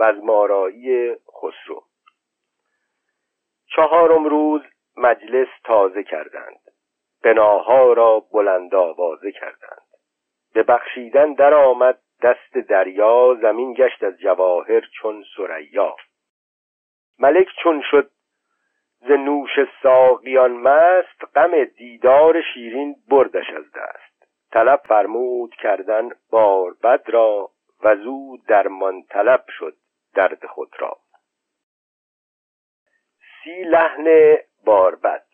بزمارایی خسرو. چهارم روز مجلس تازه کردند. بناها را بلند آوازه کردند. به بخشیدن در آمد دست دریا زمین گشت از جواهر چون سریا ملک چون شد ز نوش ساقیان مست غم دیدار شیرین بردش از دست. طلب فرمود کردن باربد را و زو درمان طلب شد. درد خود را. سی لحن باربد.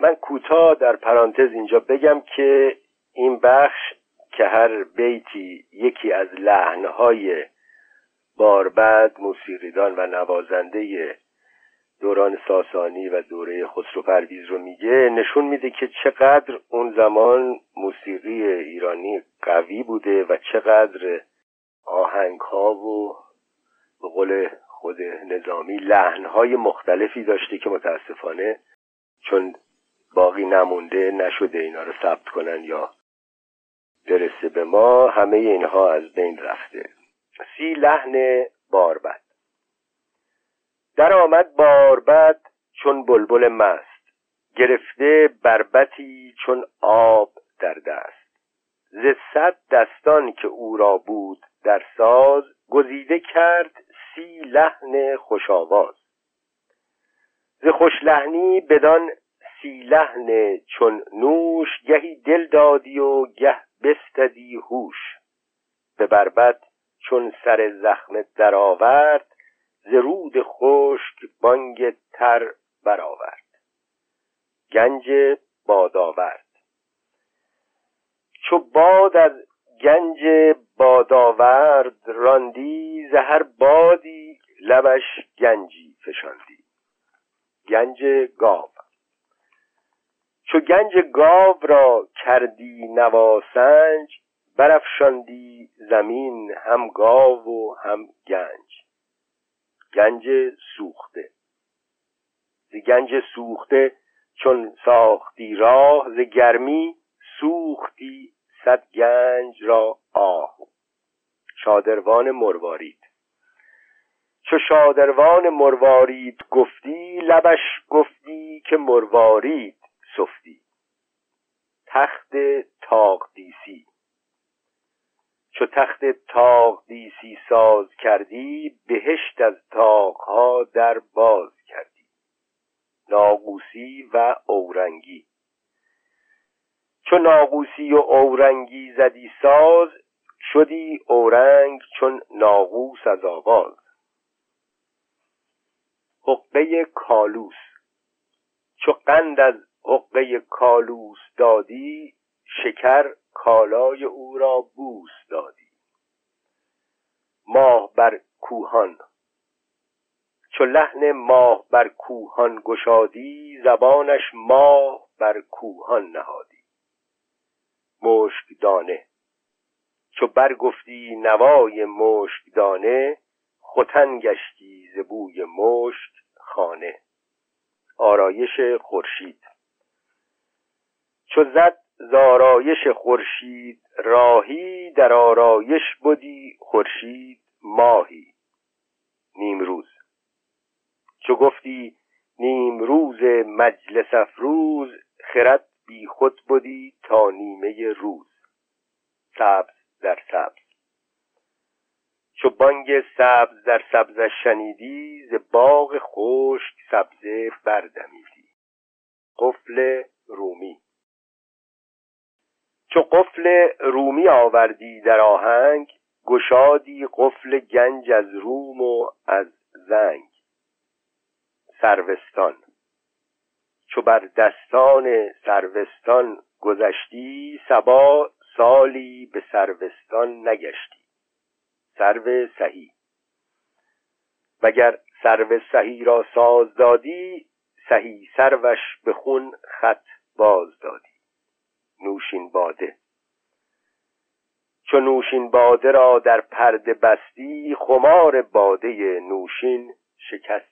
من کوتاه در پرانتز اینجا بگم که این بخش که هر بیتی یکی از لحنهای باربد موسیقیدان و نوازنده دوران ساسانی و دوره خسرو پرویز رو میگه نشون میده که چقدر اون زمان موسیقی ایرانی قوی بوده و چقدر آهنگ ها و به قول خود نظامی لحن های مختلفی داشته که متاسفانه چون باقی نمونده نشده اینا رو ثبت کنن یا برسه به ما همه اینها از بین رفته. سی لحن باربد. در آمد باربد چون بلبل مست گرفته بربتی چون آب در دست. ز صد دستان که او را بود در ساز گزیده کرد سی لحن خوش آواز. ز خوش لحنی بدان سی لحن چون نوش گهی دل دادی و گه بستدی هوش. به بربت چون سر زخم درآورد ز رود خشک بانگ تر برآورد. گنج بادآورد چو باد از گنج بادآورد راندی ز هر بادی لبش گنجی فشاندی. گنج گاو. چو گنج گاو را کردی نواسنج برافشاندی زمین هم گاو و هم گنج. گنج سوخته. ز گنج سوخته چون ساختی راه ز گرمی سوختی صد گنج را آه. شادروان مروارید. چو شادروان مروارید گفتی لبش گفتی که مروارید سفتی. تخت تاق دیسی چو تخت تاق دیسی ساز کردی بهشت از تاقها در باز کردی. ناقوسی و اورنگی. چو ناقوسی و اورنگی زدی ساز شدی اورنگ چون ناقوس از آواز. حقه کالوس چو قند از حقه کالوس دادی شکر کالای او را بوس دادی. ماه بر کوهان چو لحن ماه بر کوهان گشادی زبانش ماه بر کوهان نهادی. مشک دانه چو برگفتی نوای مشک دانه ختن گشتی ز بوی مشک خانه آرایش خورشید. چو زد زارایش خورشید راهی در آرایش بودی خورشید ماهی. نیمروز. چو گفتی نیمروز مجلس افروز خرد بی خود بودی تا نیمه روز. سبز در سبز. چو بانگ سبز در سبزش شنیدی ز باغ خشک سبزه بردمیدی. قفل رومی. چو قفل رومی آوردی در آهنگ گشادی قفل گنج از روم و از زنگ. سروستان. چو بر دستان سروستان گذشتی سبا سالی به سروستان نگشتی. سرو سهی وگر سرو سهی را ساز دادی سهی سروش به خون خط باز دادی. نوشین باده. چو نوشین باده را در پرده بستی خمار باده نوشین شکستی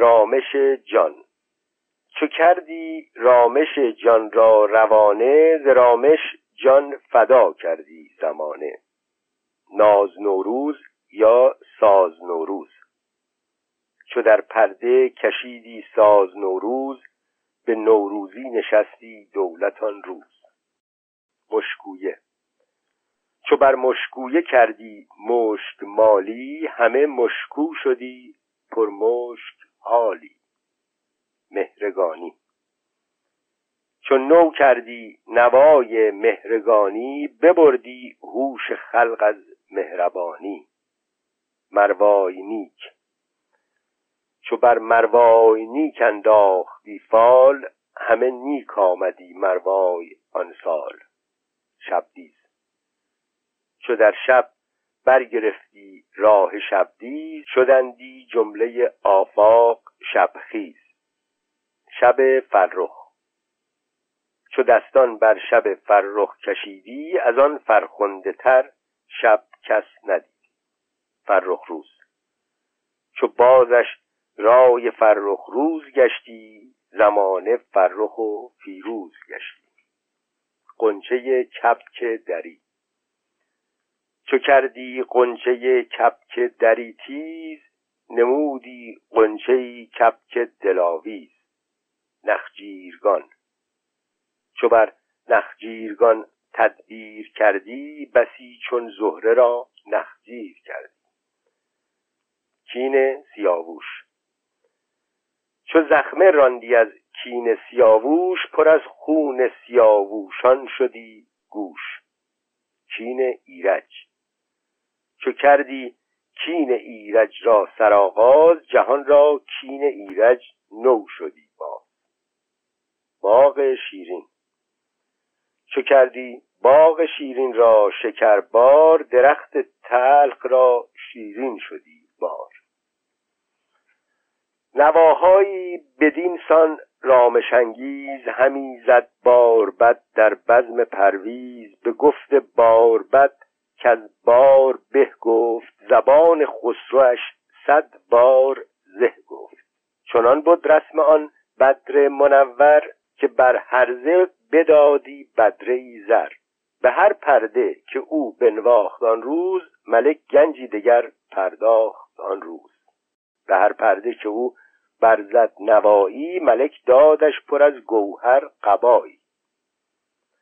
رامش جان. چو کردی رامش جان را روانه ز رامش جان فدا کردی زمانه. ناز نوروز یا ساز نوروز؟ چو در پرده کشیدی ساز نوروز به نوروزی نشستی دولتان روز. مشکویه. چو بر مشکویه کردی مشک مالی همه مشکو شدی پر مشک حالی. مهرگانی. چون نو کردی نوای مهرگانی ببردی هوش خلق از مهربانی. مروای نیک. چو بر مروای نیک انداختی فال همه نیک آمدی مروای آن سال. شبدیز چو در شب برگرفتی راه شبدیز شدندی جمله آفاق شبخیز. شب فرخ. چو دستان بر شب فرخ کشیدی از آن فرخنده تر شب کس ندید فرخ روز. چو بازش رای فرخ روز گشتی زمانه فرخ و فیروز گشتی. قنچه کپک دری. چو کردی قنچه کپک دری تیز نمودی قنچه کپک دلاویز. نخجیرگان چو بر نخجیرگان تدبیر کردی بسی چون زهره را نخجیر کردی. کین سیاووش چو زخمه راندی از کین سیاووش پر از خون سیاووشان شدی گوش. کین ایرج چو کردی کین ایرج را سرآغاز جهان را کین ایرج نو شدی باز. باغ شیرین. چو کردی باغ شیرین را شکربار درخت تلخ را شیرین شدی بار. نواهایی بدین سان رامشنگیز همی زد بد در بزم پرویز به گفت باربد از بار گفت زبان خسروش صد بار زه گفت. چنان بود رسم آن بدر منور که بر هرزه بدادی بدره زر. به هر پرده که او بنواخت آن روز ملک گنجی دگر پرداخت آن روز. به هر پرده که او برزد نوایی ملک دادش پر از گوهر قبایی.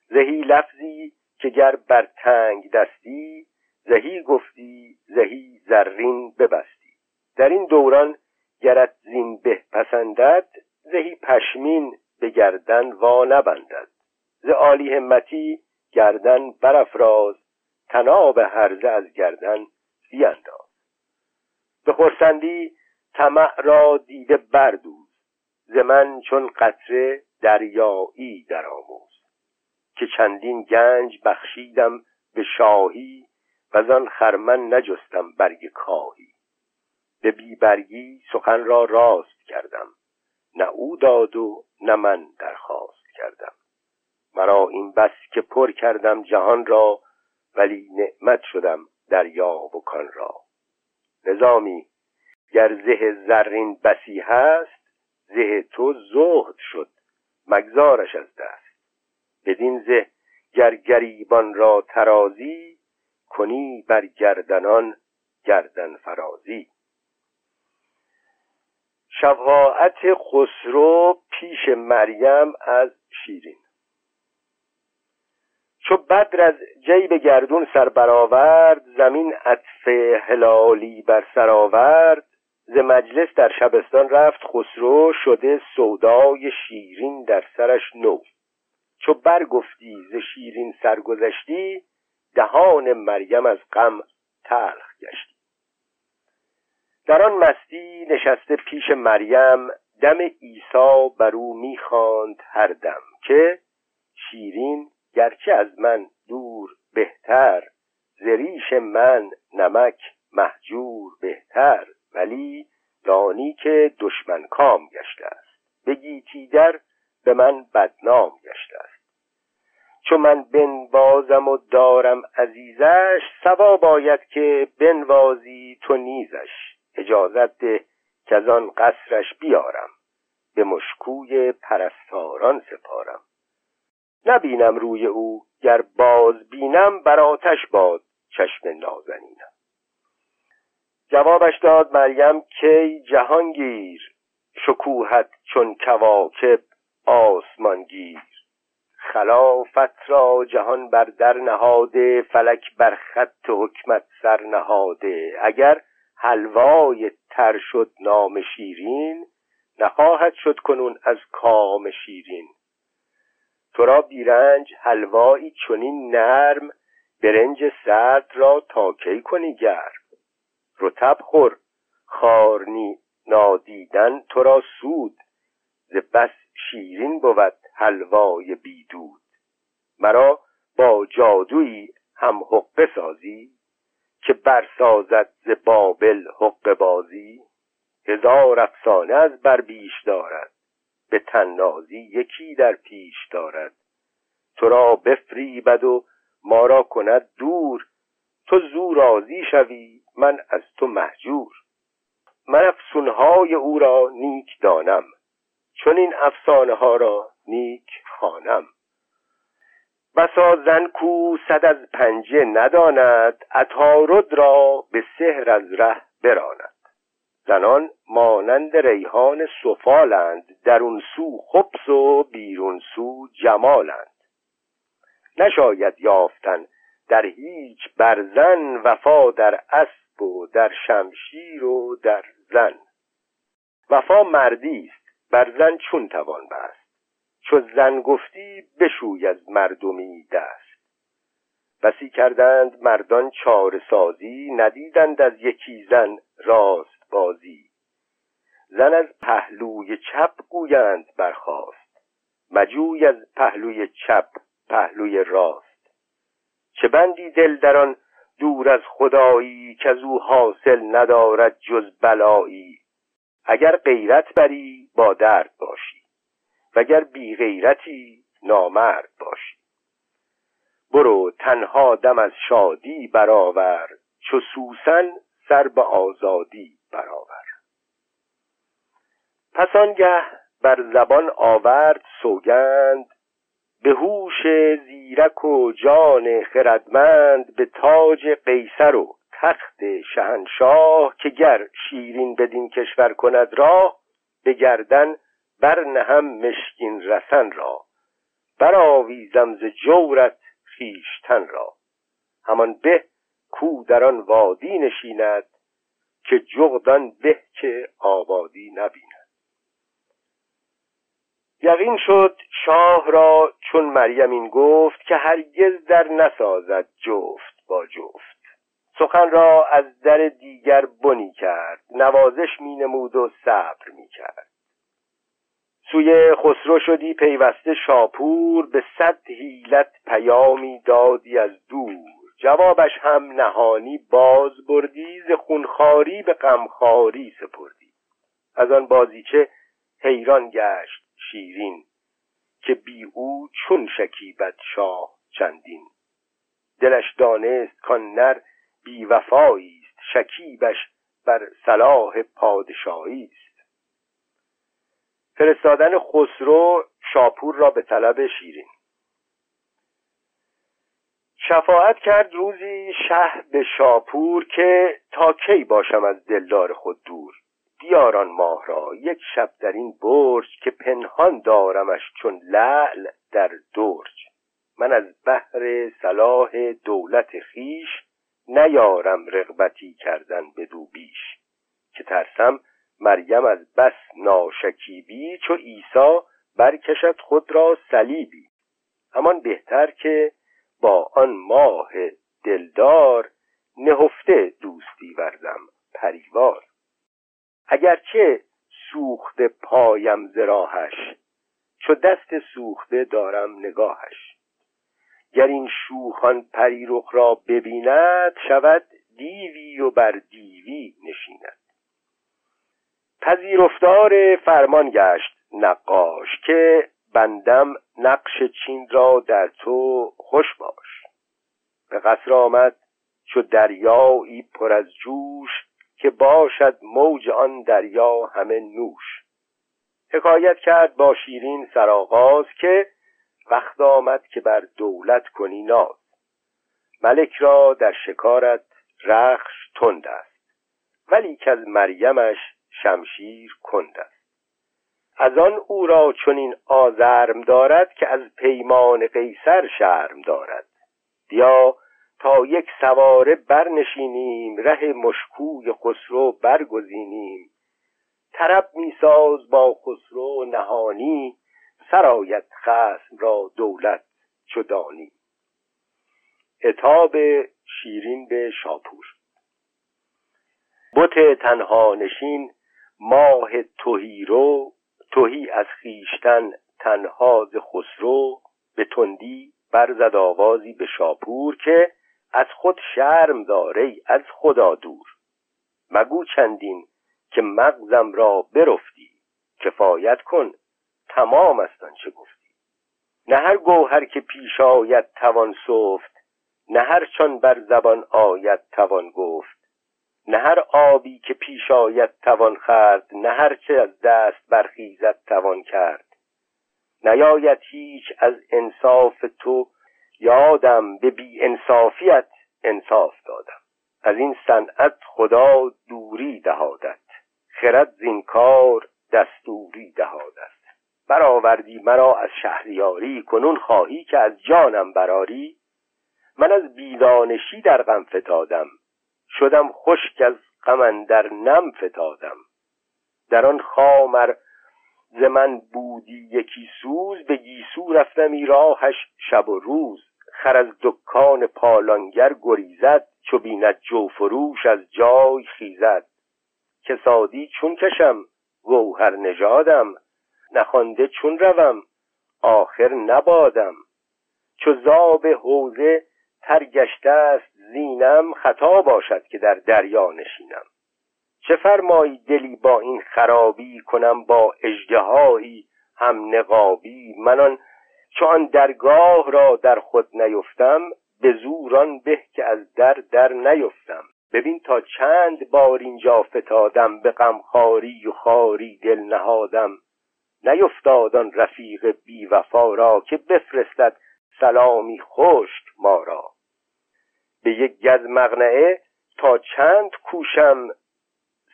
زهی لفظی که گر بر تنگ دستی زهی گفتی زهی زرین ببستی در این دوران گرت زین به پسندد زهی پشمین به گردن وا نبندد. ز عالی همتی گردن برافراز تناب هرزه از گردن بیانداز به خرسندی طمع را دیده بردوز ز من چون قطره دریایی درآموز که چندین گنج بخشیدم به شاهی و آن خرمن نجستم برگ کاهی. به بیبرگی سخن را راست کردم نه او داد و نه من درخواست کردم مرا این کردم جهان را ولی نعمت شدم دریا و کان را. نظامی گر زه زرین بسی هست زه تو زهد شد مگذارش از دست. بدین زه گر گریبان را ترازی کنی بر گردنان گردن فرازی. شفاعت خسرو پیش مریم از شیرین چو بدر از جیب گردون سر برآورد زمین عطف هلالی بر سر آورد. ز مجلس در شبستان رفت خسرو شده سودای شیرین در سرش نو. چو برگفتی ز شیرین سرگذشتی دهان مریم از غم تلخ گشتی. در آن مستی نشسته پیش مریم دم عیسی بر او می‌خواند هر دم که شیرین گرچه از من دور بهتر زریش من نمک محجور بهتر ولی دانی که دشمن کام گشته است. بگیتی در به من بدنام گشته است. چون من بنوازم و دارم عزیزش سوا باید که بنوازی تو نیزش. اجازت ده که از آن قصرش بیارم. به مشکوی پرستاران سپارم. نبینم روی او گر باز بینم بر آتش باد چشم نازنینم. جوابش داد مریم که جهانگیر شکوهت چون کواکب آسمانگیر خلافت را جهان بر در نهاده فلک بر خط حکمت سر نهاده. اگر حلوای تر شد نام شیرین نخواهد شد کنون از کام شیرین. تو را بیرنج حلوایی چنین نرم برنج سرد را تا کی کنی گرم؟ رتب خور خارنی نادیدن تو را سود ز بس شیرین بود حلوای بیدود مرا با جادویی هم حقه سازی که برسازد ز بابل حقه بازی. هزار افسانه از بر بیش دارد به تنازی یکی در پیش دارد. تو را بفریبد و ما را کند دور. تو زو راضی شوی من از تو محجور من افسونهای او را نیک دانم چون این افسانه ها را نیک خانم بسا زن کو صد از پنجه نداند عطارد را به سحر از ره براند. زنان مانند ریحان سفالند درون سو خبس و بیرون سو جمالند. نشاید یافتن در هیچ برزن وفا در اسب و در شمشیر و در زن. وفا مردی است بر زن چون توان بست. چو زن گفتی بشوی از مردمی دست. بسی کردند مردان چار سازی ندیدند از یکی زن بازی. زن از پهلوی چپ گویند برخاست. مجوی از پهلوی چپ پهلوی راست. چه بندی دل در آن دور از خدایی که از او حاصل ندارد جز بلایی. اگر غیرت بری با درد باشی. وگر بی غیرتی نامرد باشی. برو تنها دم از شادی برآور. چو سوسن سر به آزادی. برآور پس آنگه بر زبان آورد سوگند به هوش زیرک و جان خردمند به تاج قیصر و تخت شهنشاه که گر شیرین بدین کشور کند راه به گردن برنهم مشکین رسن را. برآویزم ز جورت خیشتن را. همان به کو در آن وادی نشیند که جغدان به که آبادی نبیند. یقین شد شاه را چون مریم این گفت که هرگز در نسازد جفت با جفت. سخن را از در دیگر بنی کرد نوازش می نمود و صبر می کرد سوی خسرو شدی پیوسته شاپور به صد حیلت پیامی دادی از دور. جوابش هم نهانی باز بردی ز خونخاری به غمخواری سپردی. از آن بازیچه حیران گشت شیرین که بی او چون شکیبت شاه چندین. دلش دانست کان نر بی وفایی است شکیبش بر صلاح پادشاهی است. فرستادن خسرو شاپور را به طلب شیرین. شفاعت کرد روزی شه به شاپور که تا کی باشم از دلدار خود دور. بیاران ماه را یک شب در این برج که پنهان دارمش چون لعل در درج. من از بحر صلاح دولت خیش نیارم رغبتی کردن بدو بیش. که ترسم مریم از بس ناشکیبی چو عیسی برکشد خود را صلیبی. همان بهتر که با آن ماه دلدار نهفته دوستی ورزم پریوار. اگرچه سوخته پایم زراحش چو دست سوخته دارم نگاهش. گر این شوخان پریرخ را ببیند شود دیوی و بر دیوی نشیند. پذیرفتار فرمان گشت نقاش که بندم نقش چین را در تو خوش باش. به قصر آمد چو دریایی پر از جوش که باشد موج آن دریا همه نوش. حکایت کرد با شیرین سرآغاز که وقت آمد که بر دولت کنی ناز. ملک را در شکارت رخش تند است ولی که از مریمش شمشیر کند است. از آن او را چنین آزرم دارد که از پیمان قیصر شرم دارد. بیا تا یک سواره برنشینیم ره مشکوی خسرو برگزینیم. طرب میساز با خسرو نهانی سرایت خسم را دولت چدانی. اتاب شیرین به شاپور. بت تنها نشین ماه توهی توهی از خیشتن تنها ز خسرو به تندی برزد آوازی به شاپور که از خود شرم داره از خدا دور. مگو چندین که مغزم را برفتی کفایت کن تمام است چه گفتی. نه هر گوهر که پیش آید توان سفت نه هر چون بر زبان آید توان گفت. نه هر آبی که پیش آید توان خرد نه هر چه از دست برخیزد توان کرد. نیاید هیچ از انصاف تو یادم به بی انصافیت انصاف دادم. از این صنعت خدا دوری دهادت خرد زین کار دستوری دهادت. برآوردی مرا از شهریاری کنون خواهی که از جانم براری من از بیدانشی در غم فتادم. شدم خشک از غم در نم فتادم. در آن خامر ز من بودی یکی سوز به گیسو رفتم راهش شب و روز. خر از دکان پالانگر گریزد چو بیند جو فروش از جای خیزد. کسادی چون کشم گوهر نژادم. نخوانده چون روم آخر نبادم. چو زاب حوزه تر گشته است زینم خطا باشد که در دریا نشینم. چه فرمایی دلی با این خرابی کنم با اژدهایی هم نقابی؟ من آن چون درگاه را در خود نیفتم به زوران به که از در در نیفتم. ببین تا چند بار اینجا فتادم به غمخواری و خاری دل نهادم. نیفتاد آن رفیق بی وفا را که بفرستد سلامی خشک ما را. به یک گز مغنعه تا چند کوشم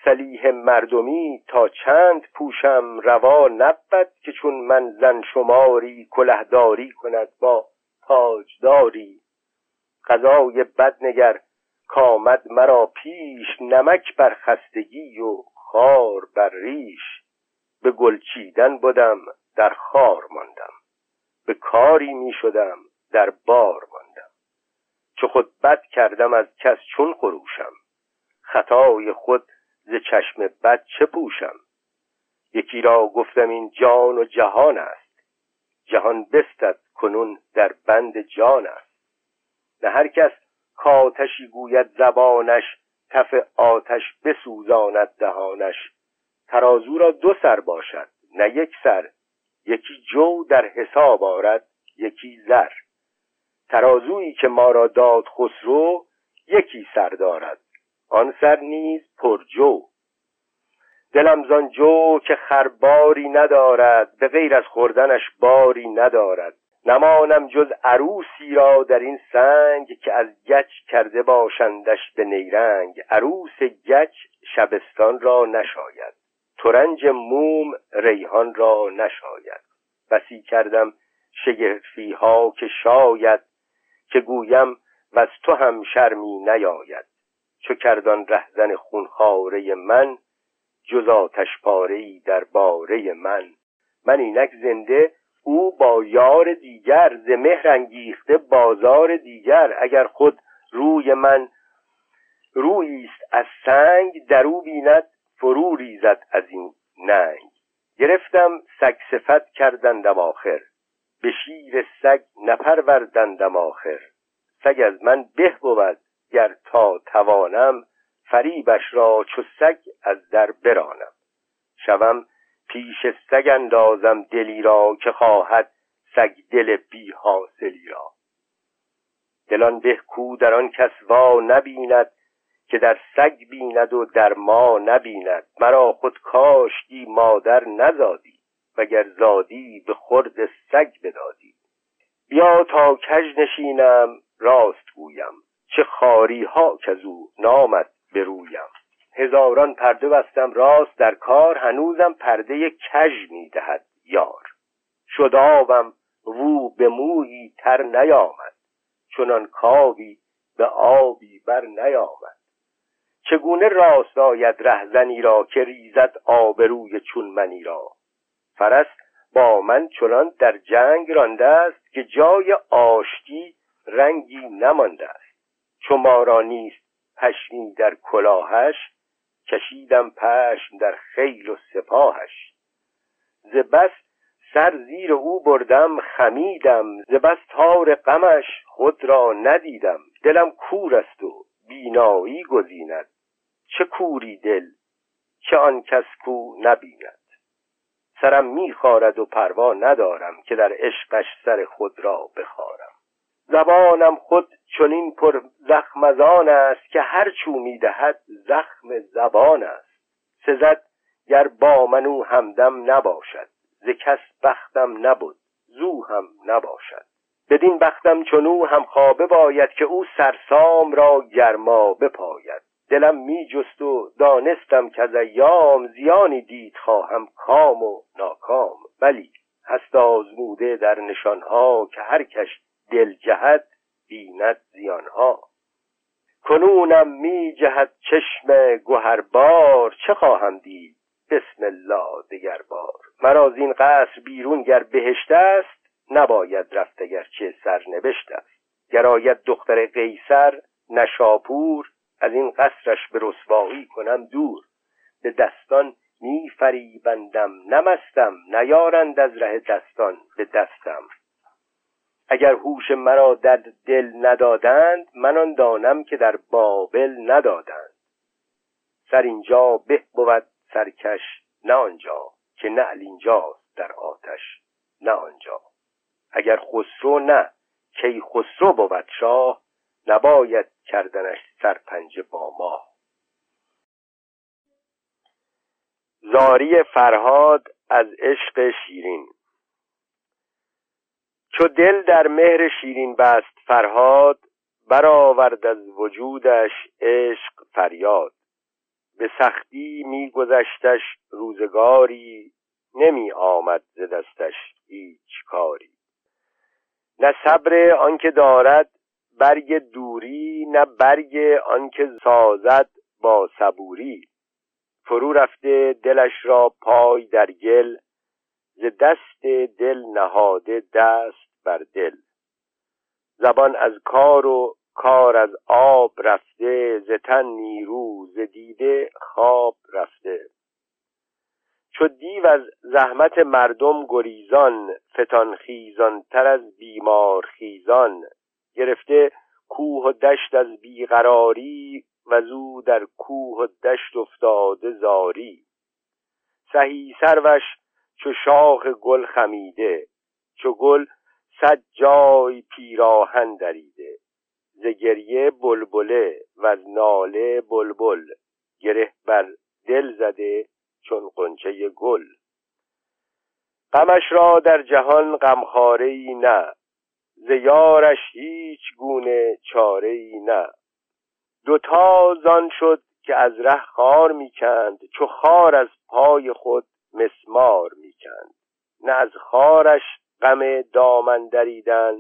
سلیح مردمی تا چند پوشم روا نبد که چون من زن شماری کلهداری کند با تاجداری. غذای بد نگر کامد مرا پیش نمک بر خستگی و خار بر ریش. به گل چیدن بدم در خار ماندم. به کاری می شدم در بار ماندم. چو خود بد کردم از کس چون خروشم. خطای خود ز چشم بد چه پوشم؟ یکی را گفتم این جان و جهان است. جهان بستد کنون در بند جان است. نه هر کس کاتشی گوید زبانش تف آتش بسوزاند دهانش. ترازو را دو سر باشد نه یک سر. یکی جو در حساب آرد یکی زر. ترازویی که ما را داد خسرو یکی سر دارد. آن سر نیز جو. دلم زان جو که خرباری ندارد به غیر از خوردنش باری ندارد. نمانم جز عروسی را در این سنگ که از گچ کرده باشندش به نیرنگ. عروس گچ شبستان را نشاید. ترنج موم ریحان را نشاید. بسی کردم شگفی ها که شاید که گویم و از تو هم شرمی نیاید. چو کردان رهزن خونخواره من جز آتش پاره در باره من. من اینک زنده او با یار دیگر ز مهر انگیخته بازار دیگر. اگر خود روی من رویی است از سنگ در او بیند فرو ریزد از این ننگ. گرفتم سگ صفت کردندم آخر. به شیر سگ نپروردندم آخر. سگ از من به بود گر تا توانم فریبش را چو سگ از در برانم. شوم پیش سگ اندازم دلی را که خواهد سگ دل بی حاصلی را. دلان به کو در آن کس وا نبیند که در سگ بیند و در ما نبیند. مرا خود کاشتی مادر نزادی. وگر زادی به خورد سگ بدادی؟ بیا تا کج نشینم راست گویم. چه خاری ها که او نامد برویم هزاران پرده بستم راست در کار هنوزم پرده کژ می‌دهد یار. شد آبم وو به مویی تر نیامد چنان کاوی به آبی بر نیامد. چگونه راست آید رهزنی را که ریزد آبروی چون منی را؟ فرس با من چنان در جنگ رانده است که جای آشتی رنگی نمانده است. چو ما را نیست پشمی در کلاهش کشیدم پشم در خیل و سپاهش. ز بس سر زیر او بردم خمیدم. ز بس تار غمش خود را ندیدم. دلم کور است و بینایی گزیند. چه کوری دل چه آن کس کو نبیند. سرم میخارد و پروا ندارم که در عشقش سر خود را بخارم. زبانم خود چنین پر زخم از آن است که هر چو می‌دهد زخم زبان است. سزد گر با منو همدم نباشد ز کس بختم نبود زو هم نباشد. بدین بختم چنو هم خوابه باید که او سرسام را گرما بپاید. دلم می جست و دانستم که از ایام زیانی دید خواهم کام و ناکام. ولی هست آزموده در نشانها که هر کش دل جهد بیند زیانها. کنونم می جهد چشم گوهربار چه خواهم دید؟ بسم الله دگر بار مرا این قصر بیرون گر بهشت است نباید رفت اگر چه سرنوشت است. گر دختر قیصر نشاپور از این قصرش به رسوایی کنم دور. به دستان می فریبندم نمستم نیارند از ره دستان به دستم. اگر هوش مرا در دل ندادند من آن دانم که در بابل ندادند. سر اینجا به بود سرکش نه آنجا که نعل اینجاست در آتش نه آنجا. اگر خسرو نه کی خسرو بود شاه؟ نباید کردنش سرپنجه با ما. زاری فرهاد از عشق شیرین. چو دل در مهر شیرین بست فرهاد برآورد از وجودش عشق فریاد. به سختی میگذشتش روزگاری نمی آمد ز دستش هیچ کاری. نه صبر آنکه دارد برگ دوری نه برگ آنکه سازد با صبوری. فرو رفته دلش را پای در گل ز دست دل نهاده دست بر دل. زبان از کار و کار از آب رفته ز تن نیرو ز دیده خواب رفته. چو دیو از زحمت مردم گریزان فتان خیزان تر از بیمار خیزان گرفته کوه و دشت از بیقراری و زو در کوه و دشت افتاده زاری. سهی سروش چو شاخ گل خمیده چو گل صد جای پیراهن دریده. ز گریه بلبله و از ناله بلبل گره بر دل زده چون قنچه گل. غمش را در جهان غمخواره ای نه ز یارش هیچ گونه چاره ای نه دوتا زان شد که از ره خار می‌کند چو خار از پای خود مسمار می‌کند. نه از خارش غم دامن دریدن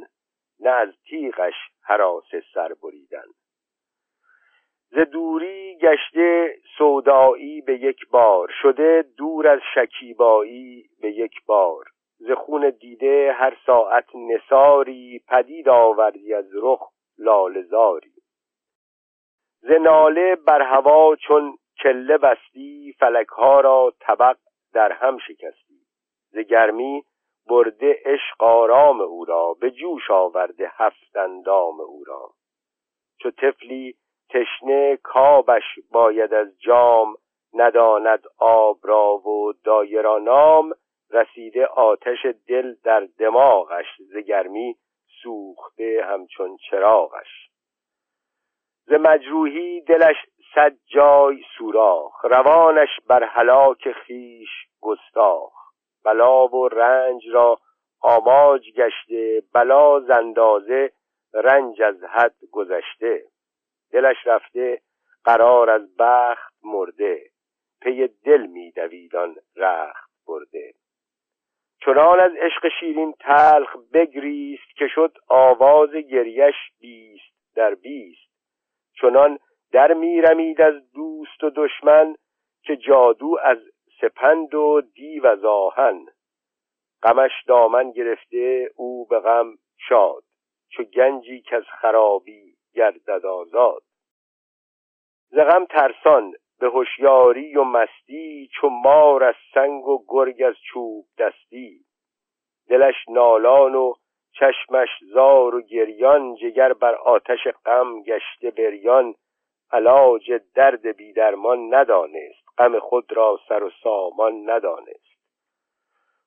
نه از تیغش حراس سر بریدن. ز دوری گشته سودایی به یک بار شده دور از شکیبایی به یک بار. ز خون دیده هر ساعت نساری پدید آوردی از رخ لالزاری ز ناله بر هوا چون کله بستی فلکها را طبق در هم شکستی. ز گرمی برده عشق آرام او را به جوش آورده هفت اندام او را. چو طفلی تشنه کابش باید از جام نداند آب را و دایرا نام رسیده آتش دل در دماغش ز گرمی سوخته همچون چراغش. ز مجروحی دلش صد جای سوراخ روانش بر هلاک خیش گستاخ. بلا و رنج را آماج گشته بلا زندازه رنج از حد گذشته. دلش رفته قرار از بخت مرده. پی دل میدویدان رخت برده. چنان از عشق شیرین تلخ بگریست که شد آواز گریش بیست در بیست. چنان در میرمید از دوست و دشمن که جادو از سپند و دیو از آهن. غمش دامن گرفته او به غم شاد چو گنجی که از خرابی گردد آزاد. ز غم ترسان به هوشیاری و مستی چو مار از سنگ و گرگ از چوب دستی. دلش نالان و چشمش زار و گریان جگر بر آتش غم گشته بریان. علاج درد بیدرمان ندانست غم خود را سر و سامان ندانست.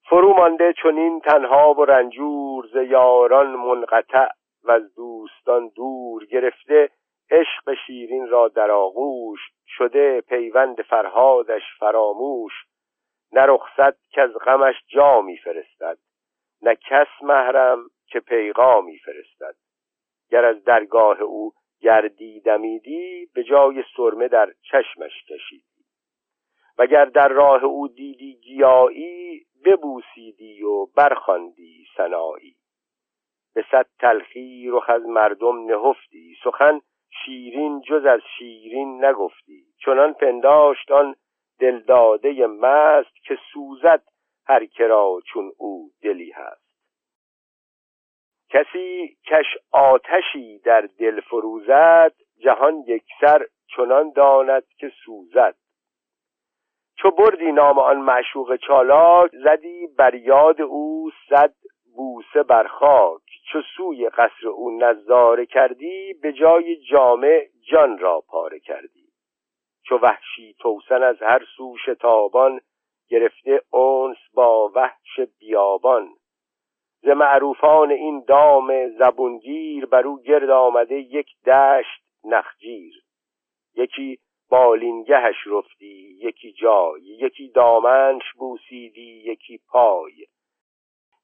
فرو مانده چنین تنها و رنجور ز یاران منقطع و از دوستان دور گرفته. عشق شیرین را در آغوش شده پیوند فرهادش فراموش نه رخصت که از غمش جا میفرستد نه کس محرم که پیغامی فرستد گر از درگاه او گردی دمیدی به جای سرمه در چشمش کشیدی. وگر در راه او دیدی گیایی ببوسیدی و برخواندی سنایی. به صد تلخی رخ از مردم نهفتی سخن شیرین جز از شیرین نگفتی. چنان پنداشت آن دلداده مست که سوزد هر کرا چون او دلی هست. کسی کش آتشی در دل فروزد جهان یکسر چنان داند که سوزد. چو بردی نام آن معشوق چالاک زدی بر یاد او صد بوسه بر خاک چو سوی قصر او نظاره کردی به جای جامع جان را پاره کردی. چو وحشی توسن از هر سو شتابان گرفته اونس با وحش بیابان. ز معروفان این دام زبونگیر بر او گرد آمده یک دشت نخجیر. یکی بالینگهش رفتی یکی جای یکی دامنش بوسیدی یکی پای.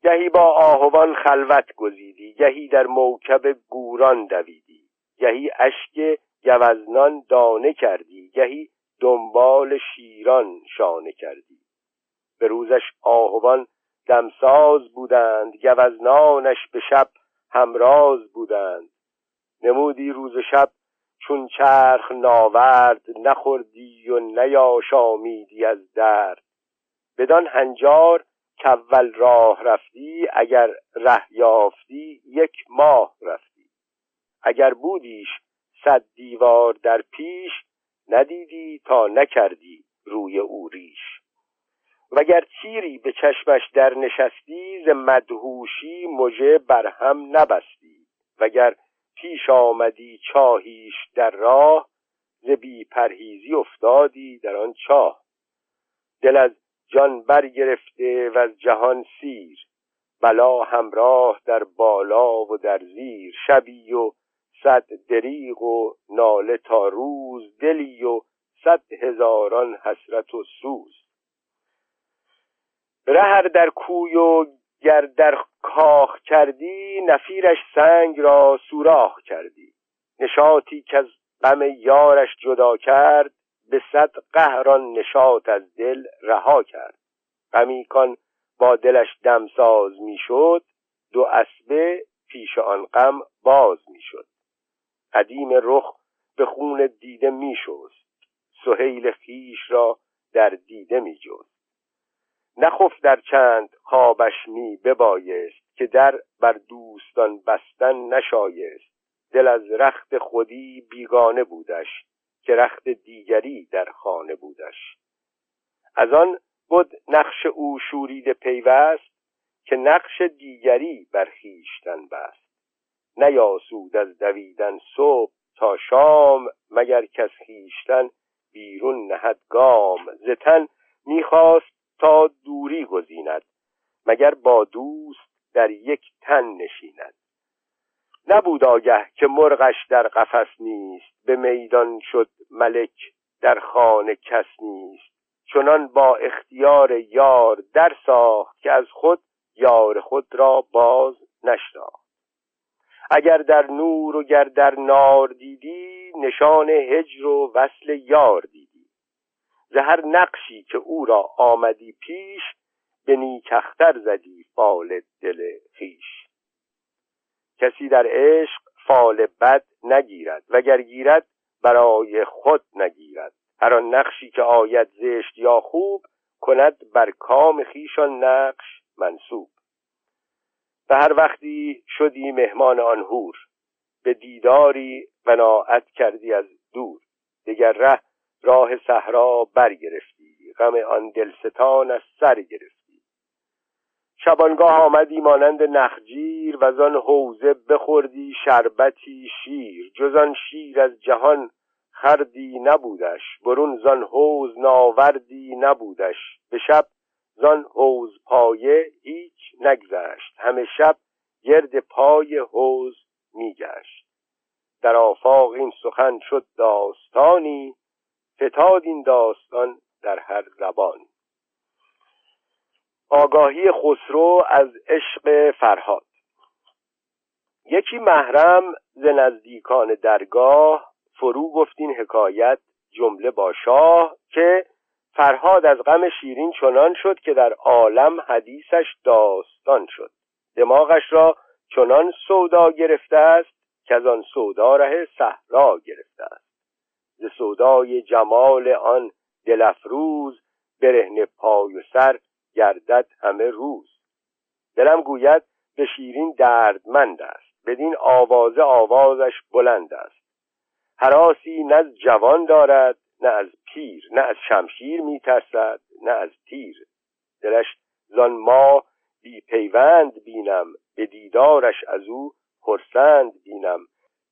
گهی با آهوان خلوت گزیدی گهی در موکب گوران دویدی گهی اشک گوزنان دانه کردی گهی دنبال شیران شانه کردی. به روزش آهوان دمساز بودند گوزنانش به شب همراز بودند. نمودی روز شب چون چرخ ناورد نخوردی و نیاشامیدی از درد. بدان هنجار کول راه رفتی اگر ره یافتی یک ماه رفتی. اگر بودیش صد دیوار در پیش ندیدی تا نکردی روی او ریش. وگر تیری به چشمش در نشستی ز مدهوشی مژه بر هم نبستی. وگر پیش آمدی چاهیش در راه ز بی پرهیزی افتادی در آن چاه. دل از جان برگرفته و از جهان سیر. بلا همراه در بالا و در زیر. شبی و صد دریغ و ناله تا روز. دلی و صد هزاران حسرت و سوز. رهر در کوی و گر در کاخ کردی نفیرش سنگ را سوراخ کردی. نشاطی که از غم یارش جدا کرد به صد قهران نشاط از دل رها کرد. غمی کان با دلش دمساز می‌شد دو اسبه پیش آن غم باز می‌شد. قدیم رخ به خون دیده میشست سهیل خیش را در دیده میجست. نخف در چند خوابش می ببایست که در بر دوستان بستن نشایست. دل از رخت خودی بیگانه بودش. که رخت دیگری در خانه بودش. از آن بود نقش او شورید پیوست که نقش دیگری بر خویشتن بست. نیاسود از دویدن صبح تا شام مگر کس خیشتن بیرون نهد گام. زتن می‌خواست تا دوری گزیند مگر با دوست در یک تن نشیند. نبود آگه که مرغش در قفس نیست. به میدان شد ملک در خانه کس نیست. چنان با اختیار یار در ساخت که از خود یار خود را باز نشناخت. اگر در نور و گر در نار دیدی نشان هجر و وصل یار دیدی. زهر نقشی که او را آمدی پیش به نیکختر زدی فال دل خیش کسی در عشق فال بد نگیرد وگر گیرد برای خود نگیرد. هر آن نقشی که آید زشت یا خوب کند بر کام خیشان نقش منصوب. به هر وقتی شدی مهمان آن هور به دیداری قناعت کردی از دور. دیگر ره راه صحرا برگرفتی غم آن دلستان از سر گرفتی. شبانگاه آمدی مانند نخجیر و آن حوزه بخوردی شربتی شیر. جز شیر از جهان خردی نبودش. برون زان حوز ناوردی نبودش. به شب زان حوز پایه هیچ نگذشت. همه شب گرد پای حوز میگشت. در آفاق این سخن شد داستانی فتاد این داستان در هر زبانی. آگاهی خسرو از عشق فرهاد. یکی محرم ز نزدیکان درگاه فرو گفتین حکایت جمله با شاه که فرهاد از غم شیرین چنان شد که در عالم حدیثش داستان شد. دماغش را چنان سودا گرفته است که از آن سودا ره صحرا گرفته است. ز سودای جمال آن دلفروز برهن پای و سر گردد همه روز. دلم گوید به شیرین دردمند است. بدین آوازه آوازش بلند است. حراسی نه جوان دارد نه از پیر نه از شمشیر میترسد نه از تیر. دلش زان ما بی پیوند بینم به دیدارش از او خرسند بینم.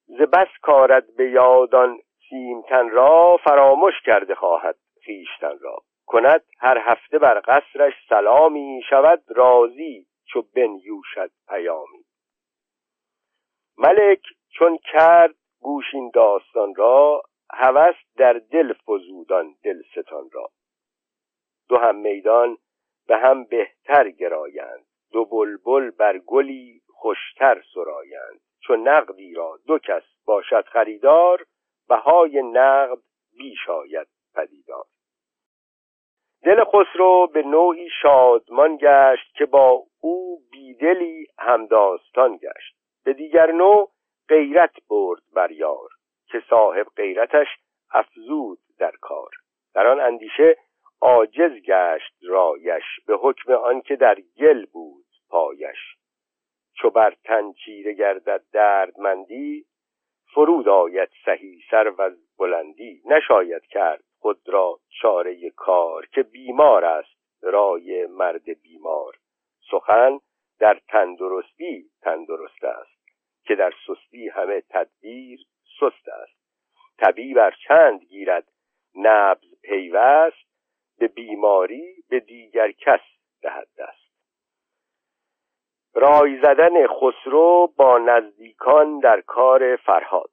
ز بس کارد به یادان سیمتن را فراموش کرده خواهد خیشتن را. کند هر هفته بر قصرش سلامی شود راضی چو یوشد پیامی. ملک چون کرد گوشین داستان را هوس در دل فزودان دلستان را. دو هم میدان به هم بهتر گرایند دو بلبل بر گلی خوشتر سرایند. چون نقدی را دو کس باشد خریدار بهای نقد بیش آید پدیدار. دل خسرو به نوعی شادمان گشت که با او بیدلی همداستان گشت. به دیگر نوع غیرت برد بر یار که صاحب غیرتش افزود در کار. در آن اندیشه عاجز گشت رایش به حکم آنکه در گل بود پایش. چو بر تن چیره گردد دردمندی فرود آید سهی سر و بلندی. نشاید کرد خود را چاره کار که بیمار است رای مرد بیمار. سخن در تندرستی تندرست است که در سستی همه تدبیر سست است. طبیب بر چند گیرد نبز پیوست به بیماری به دیگر کس دهد دست. رای زدن خسرو با نزدیکان در کار فرهاد.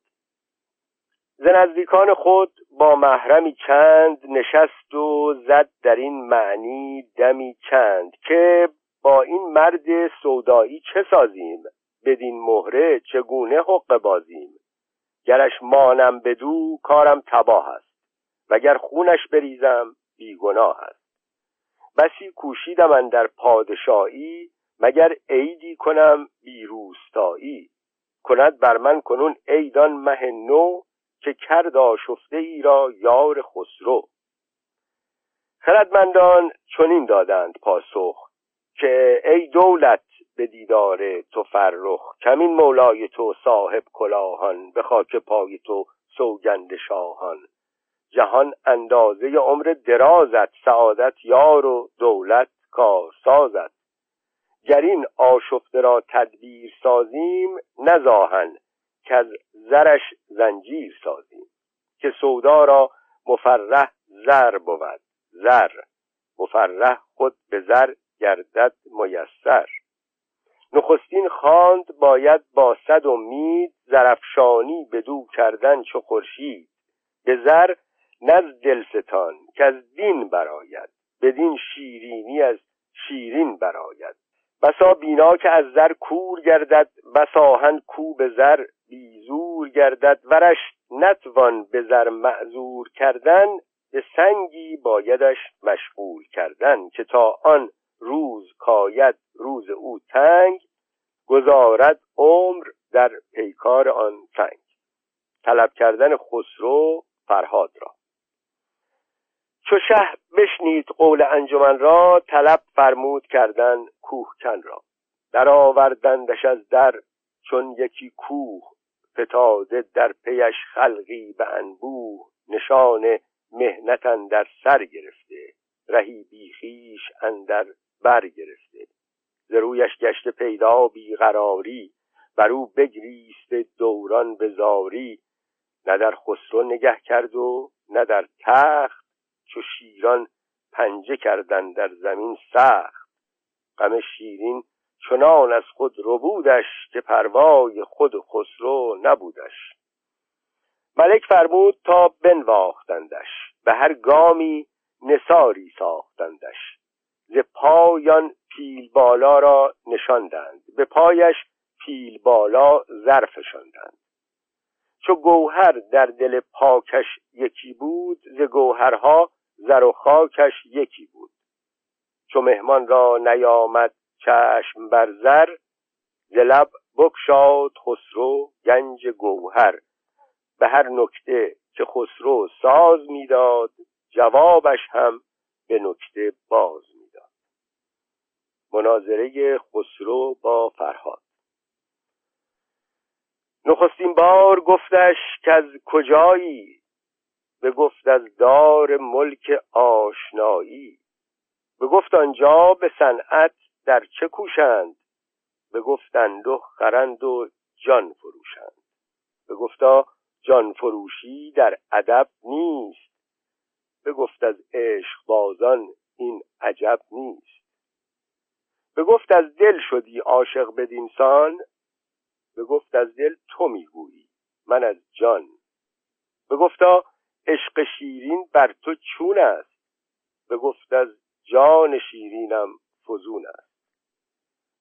ز نزدیکان خود با محرمی چند نشست و زد در این معنی دمی چند که با این مرد سودایی چه سازیم؟ بدین مهره چگونه حق بازیم؟ گرش مانم بدو کارم تباه است. وگر خونش بریزم بیگناه است. بسی کوشیدم من در پادشاهی مگر عیدی کنم بیروستایی کند بر من کنون عیدان مه نو که کرد آشفته ای را یار خسرو. خردمندان چنین دادند پاسخ که ای دولت به دیدار تو فرخ کمین مولای تو صاحب کلاهان به خاک پای تو سوگند شاهان. جهان اندازه عمر درازت سعادت یار و دولت کار سازد گر این آشفته را تدبیر سازیم نزاهن. که از زرش زنجیر سازیم که سودا را مفرح زر بود. زر مفرح خود به زر گردد میسر. نخستین خواند باید با صد امید زرفشانی دو کردن چو خورشید. به زر نز دلستان که از دین براید بدین شیرینی از شیرین براید. بسا بینا که از زر کور گردد بساهن کو به زر بیزور گردد. ورش نتوان به زر معذور کردن به سنگی بایدش مشغول کردن. که تا آن روز کاید روز او تنگ گذارد عمر در پیکار آن سنگ طلب کردن خسرو فرهاد را. چو شه بشنید قول انجمن را طلب فرمود کردن کوهکن را. در آوردندش از در چون یکی کوه فتاده در پیش خلقی به انبوه نشان مهنتن در سر گرفته رهی بیخیش اندر بر گرفته. ز رویش گشته پیدا بیقراری بر او بگریست دوران به زاری. نه در خسرو نگه کرد و نه در تخت چو شیران پنجه کردن در زمین سخت. غم شیرین چنان از خود ربودش که پروای خود خسرو نبودش. ملک فرمود تا بنواختندش به هر گامی نساری ساختندش. ز پایان پیل بالا را نشاندند به پایش پیل بالا ظرفشاندند چو گوهر در دل پاکش یکی بود ز گوهرها زر و خاکش یکی بود. چو مهمان را نیامد چشم بر زر ز لب بکشاد خسرو گنج گوهر. به هر نکته که خسرو ساز می‌داد جوابش هم به نکته باز می‌داد. مناظره خسرو با فرهاد. نخستین بار گفتش که از کجایی به گفت از دار ملک آشنایی. به گفت آنجا به صنعت در چه کوشند؟ به گفتند و خرند و جان فروشند. به گفتا جان فروشی در ادب نیست. به گفت از عشق بازان این عجب نیست. به گفت از دل شدی عاشق بدینسان به گفت از دل تو می‌گویی من از جان. به گفتا عشق شیرین بر تو چون است. به گفت از جان شیرینم فزون است.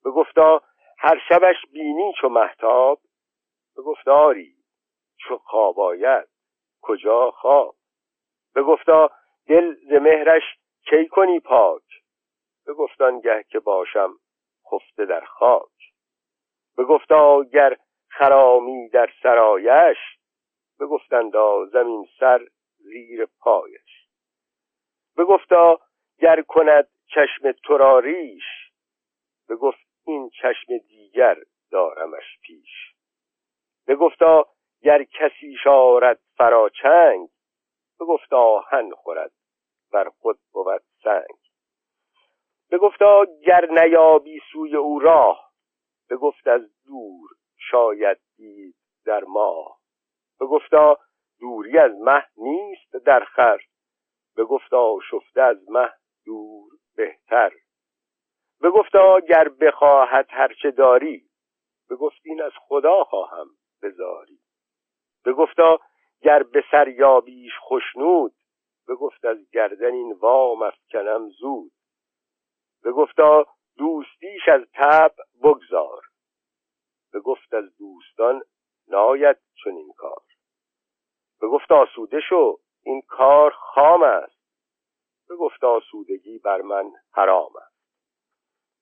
به گفتا هر شبش بینی چو محتاب به گفتاری چو خواب آید کجا خواب. به گفتا دل ز مهرش کی کنی پاک. به گفتان گه که باشم خفته در خاک. به گفتا گر خرامی در سرایش. به گفتندا زمین سر زیر پایش. به گفتا گر کند چشم تو را ریش به گفت این چشم دیگر دارمش پیش. به گفتا گر کسی شارد فراچنگ به گفتا آهن خورد بر خود بود سنگ. به گفتا گر نیابی سوی او راه به گفت از دور شاید دید در ماه. به گفتا دوری از مه نیست در خر. به گفتا شفته از مه دور بهتر. به گفتا گر بخواهد هرچه داری به گفت این از خدا خواهم بزاری. به گفتا گر به سر یابیش به گفت از گردن این وام افکنم زود. به گفتا دوستیش از تب بگذار. به گفت از دوستان ناید چنین کار. به گفت آسوده شو این کار خام است. به گفت آسودگی بر من حرام است.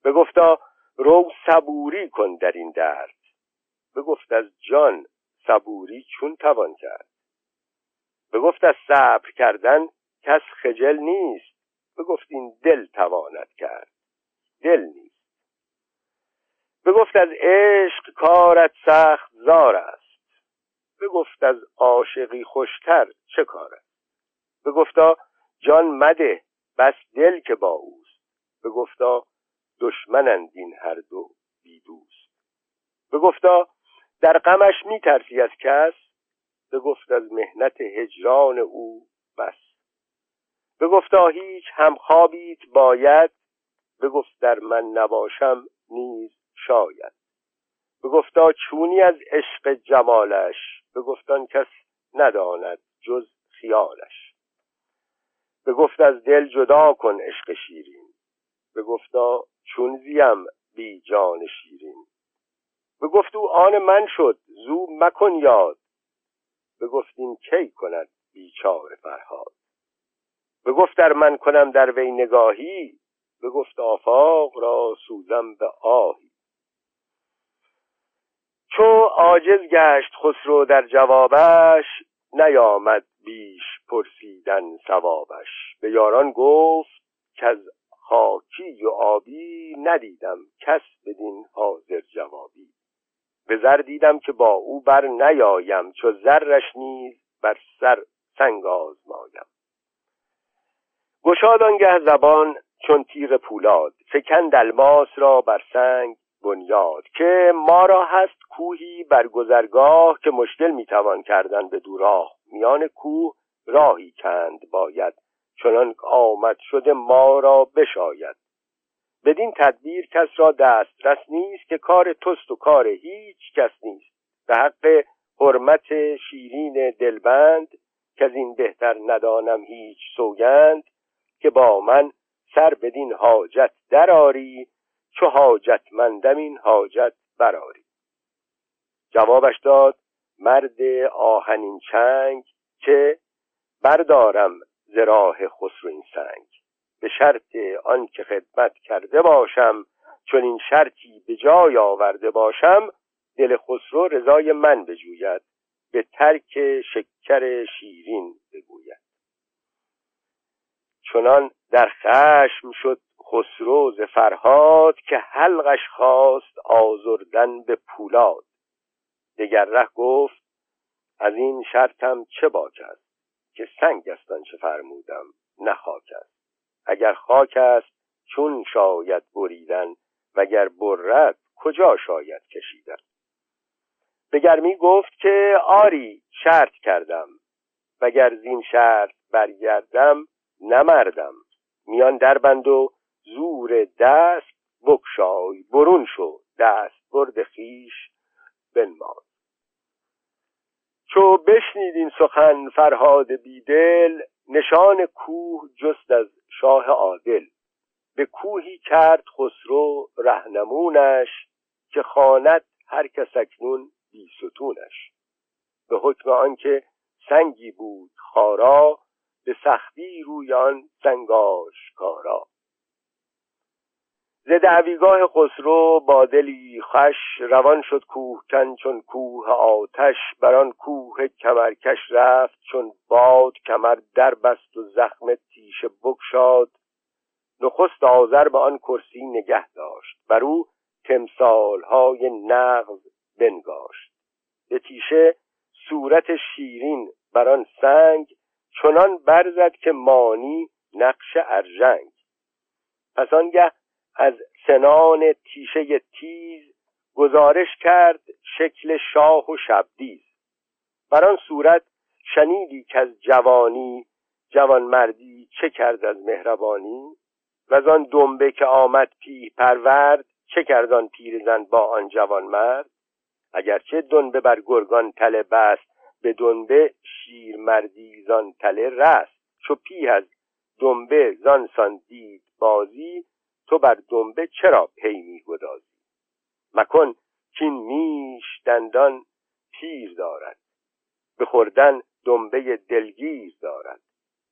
به گفتا رو صبوری کن در این درد. به گفت از جان صبوری چون توان کرد. به گفت از صبر کردن کس خجل نیست. به گفت این دل تواند کرد. دل نیست. به گفت از عشق کارت سخت زار است. به گفت از عاشقی خوشتر چه کار است به گفتا جان مده بس دل که با اوست. به گفتا دشمنند این هر دو بی دوست. به گفتا در غمش میترسی از کس؟ به گفت از مهنت هجران او بس. به گفتا هیچ همخوابیت باید؟ به گفت در من نباشم نیز شاید. به گفتا چونی از عشق جمالش؟ به گفتان کس نداند جز خیالش. به گفت از دل جدا کن عشق شیرین. به گفتا چون زیم بی جان شیرین. به گفت او آن من شد زو مکن یاد. به گفتین کی کند بیچار فرهاد. به گفت در من کنم در وی نگاهی. به گفت آفاق را سوزم به آهی. چو عاجز گشت خسرو در جوابش نیامد بیش پرسیدن ثوابش. به یاران گفت که از خاکی و آبی ندیدم کس بدین حاضر جوابی. به زر دیدم که با او بر نیایم چو زرش نیز بر سر سنگ آزمایم. گشاد آنگه زبان چون تیغ پولاد فکند الماس را بر سنگ بنیاد که ما را هست کوهی بر گذرگاه که مشکل می‌توان کردن به دوراه میان کوه راهی کند باید چنان آمد شده ما را بشاید. بدین تدبیر کس را دسترس نیست که کار توست و کار هیچ کس نیست. به حق حرمت شیرین دلبند که از این بهتر ندانم هیچ سوگند که با من سر بدین حاجت دراری چو حاجتمندم این حاجت براری جوابش داد مرد آهنین چنگ که بردارم زراح خسرو این سنگ. به شرط آن که خدمت کرده باشم چون این شرطی به جای آورده باشم دل خسرو رضای من بجوید به ترک شکر شیرین بگوید. چنان در خشم شد خسرو ز فرهاد که حلقش خواست آزردن به پولاد. دگر ره گفت از این شرطم چه باک است که سنگ است چه فرمودم نه خاک است. اگر خاک است چون شاید بریدن وگر برد کجا شاید کشیدن؟ به گرمی گفت که آری شرط کردم. وگر زین شرط برگردم نمردم میان دربند و زور دست بکشای برون شو دست برد خیش بنماد چو بشنید این سخن فرهاد بیدل نشان کوه جست از شاه عادل. به کوهی کرد خسرو رهنمونش که خواند هر کس اکنون بی ستونش. به حکم آنکه سنگی بود خارا به سختی روی آن کارا ز دعویگاه خسرو با دلی خش روان شد کوهکن چون کوه آتش بر آن کوه کمرکش رفت چون باد کمر در بست و زخم تیشه بگشاد. نخست آذر به آن کرسی نگه داشت بر او تمثالهای نغز بنگاشت. به تیشه صورت شیرین بر آن سنگ چنان برزد که مانی نقش ارژنگ. پس آنگه از سنان تیشه تیز گزارش کرد شکل شاه و شبدیز. بر آن صورت شنیدی که از جوانی جوان مردی چه کرد از مهربانی؟ و از آن دنبه که آمد پی پرورد چه کرد آن پیرزن با آن جوان مرد اگرچه دنبه بر گرگان تله بست به دنبه شیر مردی زان تله رست. چو پی از دنبه زان دید بازی تو بر دنبه چرا پی میگدازی؟ مکن کین میش دندان تیر دارد به خوردن دنبه دلگیر دارد.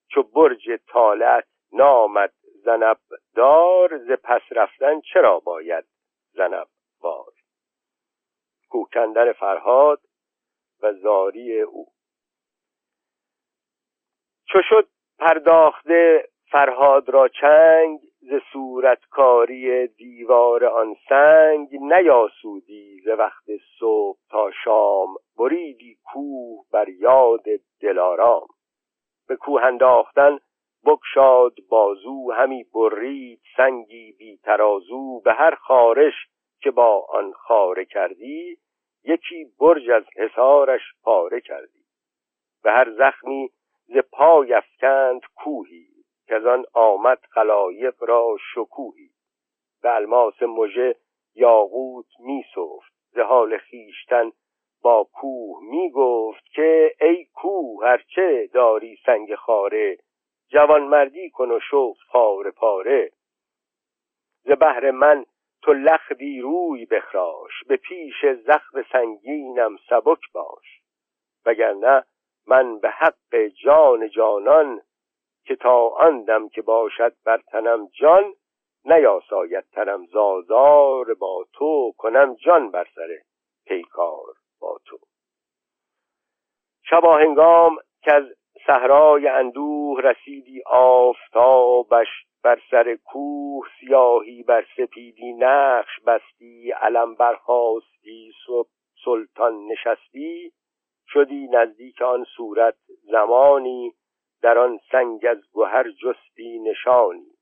چو برج طالعت نامد زنب دار ز پس رفتن چرا باید زنب بار کوکندن فرهاد و زاری او. چو شد پرداخته فرهاد را چنگ ز صورتکاری دیوار آن سنگ نیاسودی ز وقت صبح تا شام بریدی کوه بر یاد دلارام. به کوه انداختن بکشاد بازو همی برید سنگی بی ترازو. به هر خارش که با آن خاره کردی یکی برج از حصارش پاره کردی. به هر زخمی ز پای افکند کوهی. که از آن آمد خلایق را شکوهی. به الماس مژه یاقوت میسفت ز حال با کوه می‌گفت که ای کوه هرچه داری سنگ خاره جوان مردی کن و شو پاره پاره. ز بهر من تو لختی روی بخراش به پیش زخم سنگینم سبک باش. وگرنه من به حق جان جانان که تا آندم که باشد بر تنم جان نیاساید تنم زازار با تو کنم جان بر سر پیکار با تو. شبا هنگام که از صحرای اندوه رسیدی آفتابش بر سر کوه سیاهی بر سپیدی نقش بستی علم برخواستی سلطان نشستی شدی نزدیک آن صورت زمانی. در آن سنگ از گوهر جستی نشانی.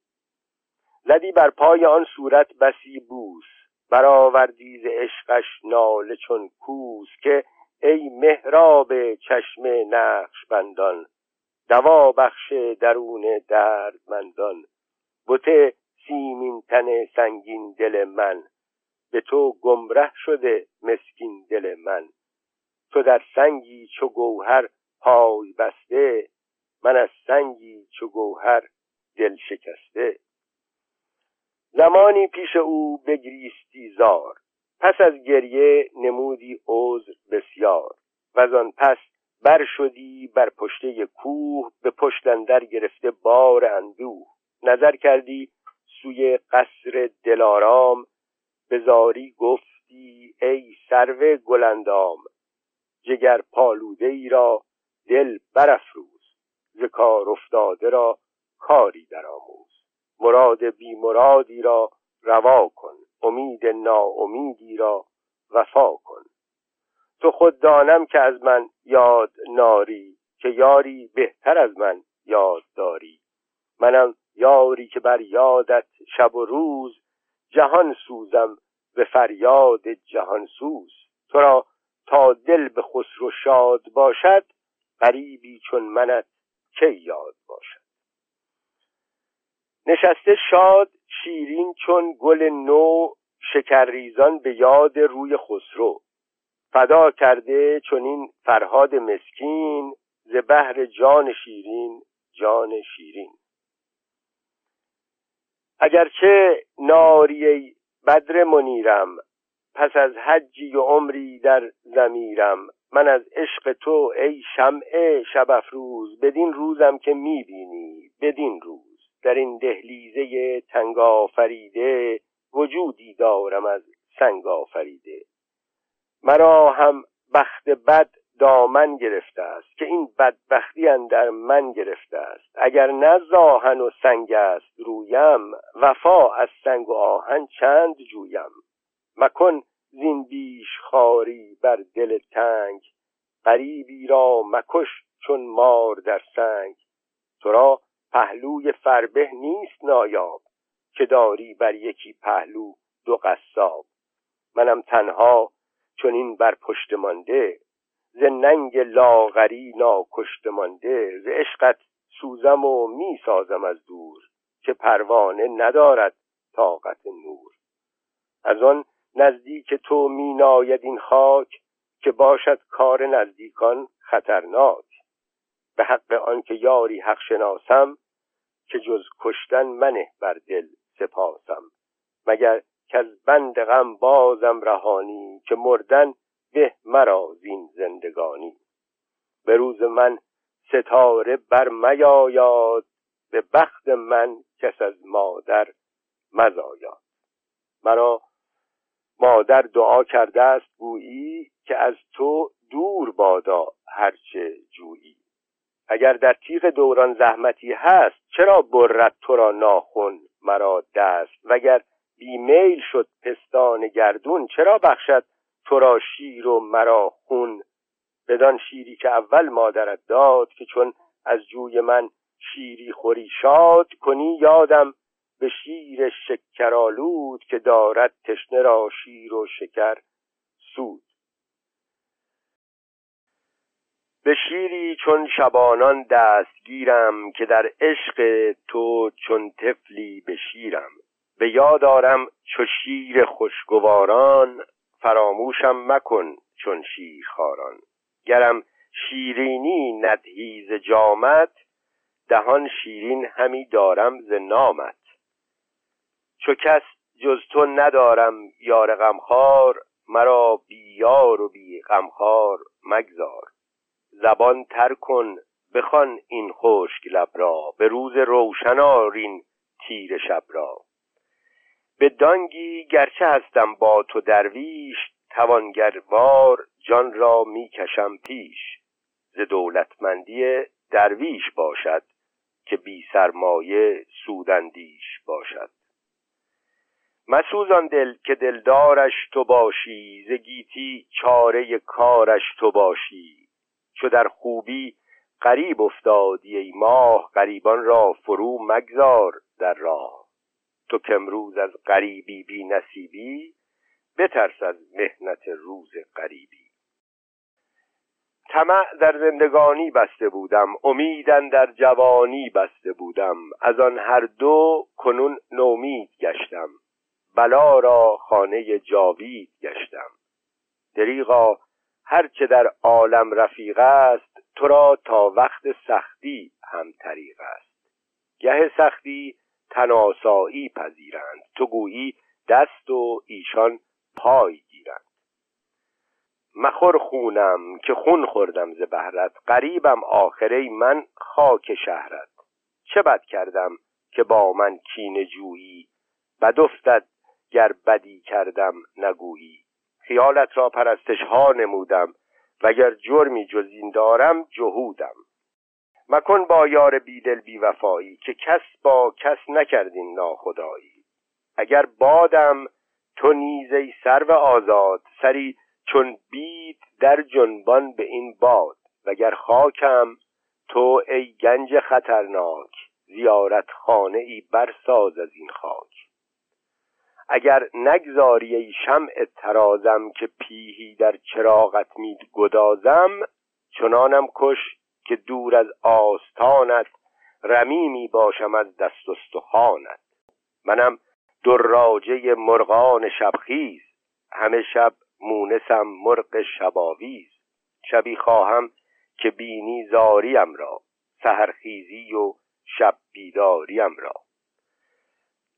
زدی بر پای آن صورت بسی بوس برآوردی ز عشقش ناله چون کوس که ای مهراب چشم نقش بندان دوا بخش درون دردمندان. بته سیمین تن سنگین دل من به تو گمره شده مسکین دل من. تو در سنگی چو گوهر پای بسته من از سنگی چو گوهر دل شکسته. زمانی پیش او بگریستی زار پس از گریه نمودی عذر بسیار. و آن پس بر شدی بر پشته کوه به پشت اندر گرفته بار اندوه. نظر کردی سوی قصر دلارام به زاری گفتی ای سرو گلندام. جگر پالوده ای را دل برافروز. ز کار افتاده را کاری درآموز. مراد بی مرادی را روا کن امید ناامیدی را وفا کن. تو خود دانم که از من یاد ناری که یاری بهتر از من یاد داری. منم یاری که بر یادت شب و روز جهان سوزم به فریاد جهان سوز. تو را تا دل به خسرو شاد باشد غریبی چون منت کی یاد باشد. نشسته شاد شیرین چون گل نو شکرریزان به یاد روی خسرو. فدا کرده چون این فرهاد مسکین ز بهر جان شیرین جان شیرین. اگرچه ناریه بدر منیرم پس از حجی و عمری در زمیرم من از عشق تو ای شمع شب افروز بدین روزم که می‌بینی بدین روز. در این دهلیزه تنگ آفریده وجودی دارم از سنگ آفریده. مرا هم بخت بد دامن گرفته است که این بدبختی اندر من گرفته است. اگر نه زاهن و سنگ است رویم وفا از سنگ و آهن چند جویم. مکن زین بیش خاری بر دل تنگ غریبی را مکش چون مار در سنگ. تو را پهلوی فربه نیست نایاب که داری بر یکی پهلو دو قصاب. منم تنها چون این بر پشت مانده ز ننگ لاغری ناکشته مانده. ز عشقت سوزم و می سازم از دور که پروانه ندارد طاقت نور. از آن نزدیک تو می ناید این خاک که باشد کار نزدیکان خطرناک. به حق آنکه یاری حق شناسم که جز کشتن منه بر دل سپاسم. مگر که از بند غم بازم رهانی که مردن به مرا زین زندگانی. به روز من ستاره بر میایاد به بخت من کس از مادر مزایاد مرا مادر دعا کرده است گویی که از تو دور بادا هرچه جویی. اگر در تیغ دوران زحمتی هست چرا برد تو را ناخون مرا دست؟ وگر بیمیل شد پستان گردون چرا بخشد تو را شیر و مرا خون؟ بدان شیری که اول مادرت داد که چون از جوی من شیری خوری شاد کنی یادم به شیر شکرالود که دارد تشنه را شیر و شکر سود. به شیری چون شبانان دستگیرم که در عشق تو چون طفلی به شیرم. به یاد آرم چو شیر خوشگواران فراموشم مکن چون شیر خاران گرم شیرینی ندهیز جامت دهان شیرین همی دارم ز نامت. چو کس جز تو ندارم یار غمخوار مرا بی یار و بی غمخوار مگذار. زبان تر کن بخوان این خشک لب را به روز روشن آرین تیر شب را. به دانگی گرچه هستم با تو درویش توانگروار جان را می‌کشم پیش. ز دولتمندی درویش باشد که بی سرمایه سودندیش باشد. مسوزان دل که دلدارش تو باشی ز گیتی چاره کارش تو باشی. چو در خوبی غریب افتادی ای ماه غریبان را فرو مگذار در راه. تو که امروز از غریبی بی نصیبی بترس از مهنت روز غریبی. طمع در زندگانی بسته بودم امیدن در جوانی بسته بودم. از آن هر دو کنون نومید گشتم. بلا را خانه جاوید گشتم. دریغا هرچه در عالم رفیق است تو را تا وقت سختی هم طریق است. گه سختی تناسایی پذیرند تو گویی دست و ایشان پای گیرند. مخور خونم که خون خوردم ز بهرت قریبم آخره من خاک شهرت. چه بد کردم که با من کین جویی بد افتد گر بدی کردم نگویی. خیالت را پرستش ها نمودم. وگر جرمی جز این دارم جهودم. مکن با یار بیدل بی وفایی که کس با کس نکردین ناخدایی. اگر بادم تو نیزه سرو آزاد. سری چون بید در جنبان به این باد. وگر خاکم تو ای گنج خطرناک. زیارت خانه ای برساز از این خاک. اگر نگذاری ای شمع ترازم که پیهی در چراغت می گدازم چنانم کش که دور از آستانت رمیمی باشم از دست استخوانت. منم دراجه مرغان شبخیز همه شب مونسم مرغ شباویز. شبی خواهم که بینی زاریم را سهرخیزی و شب بیداریم را.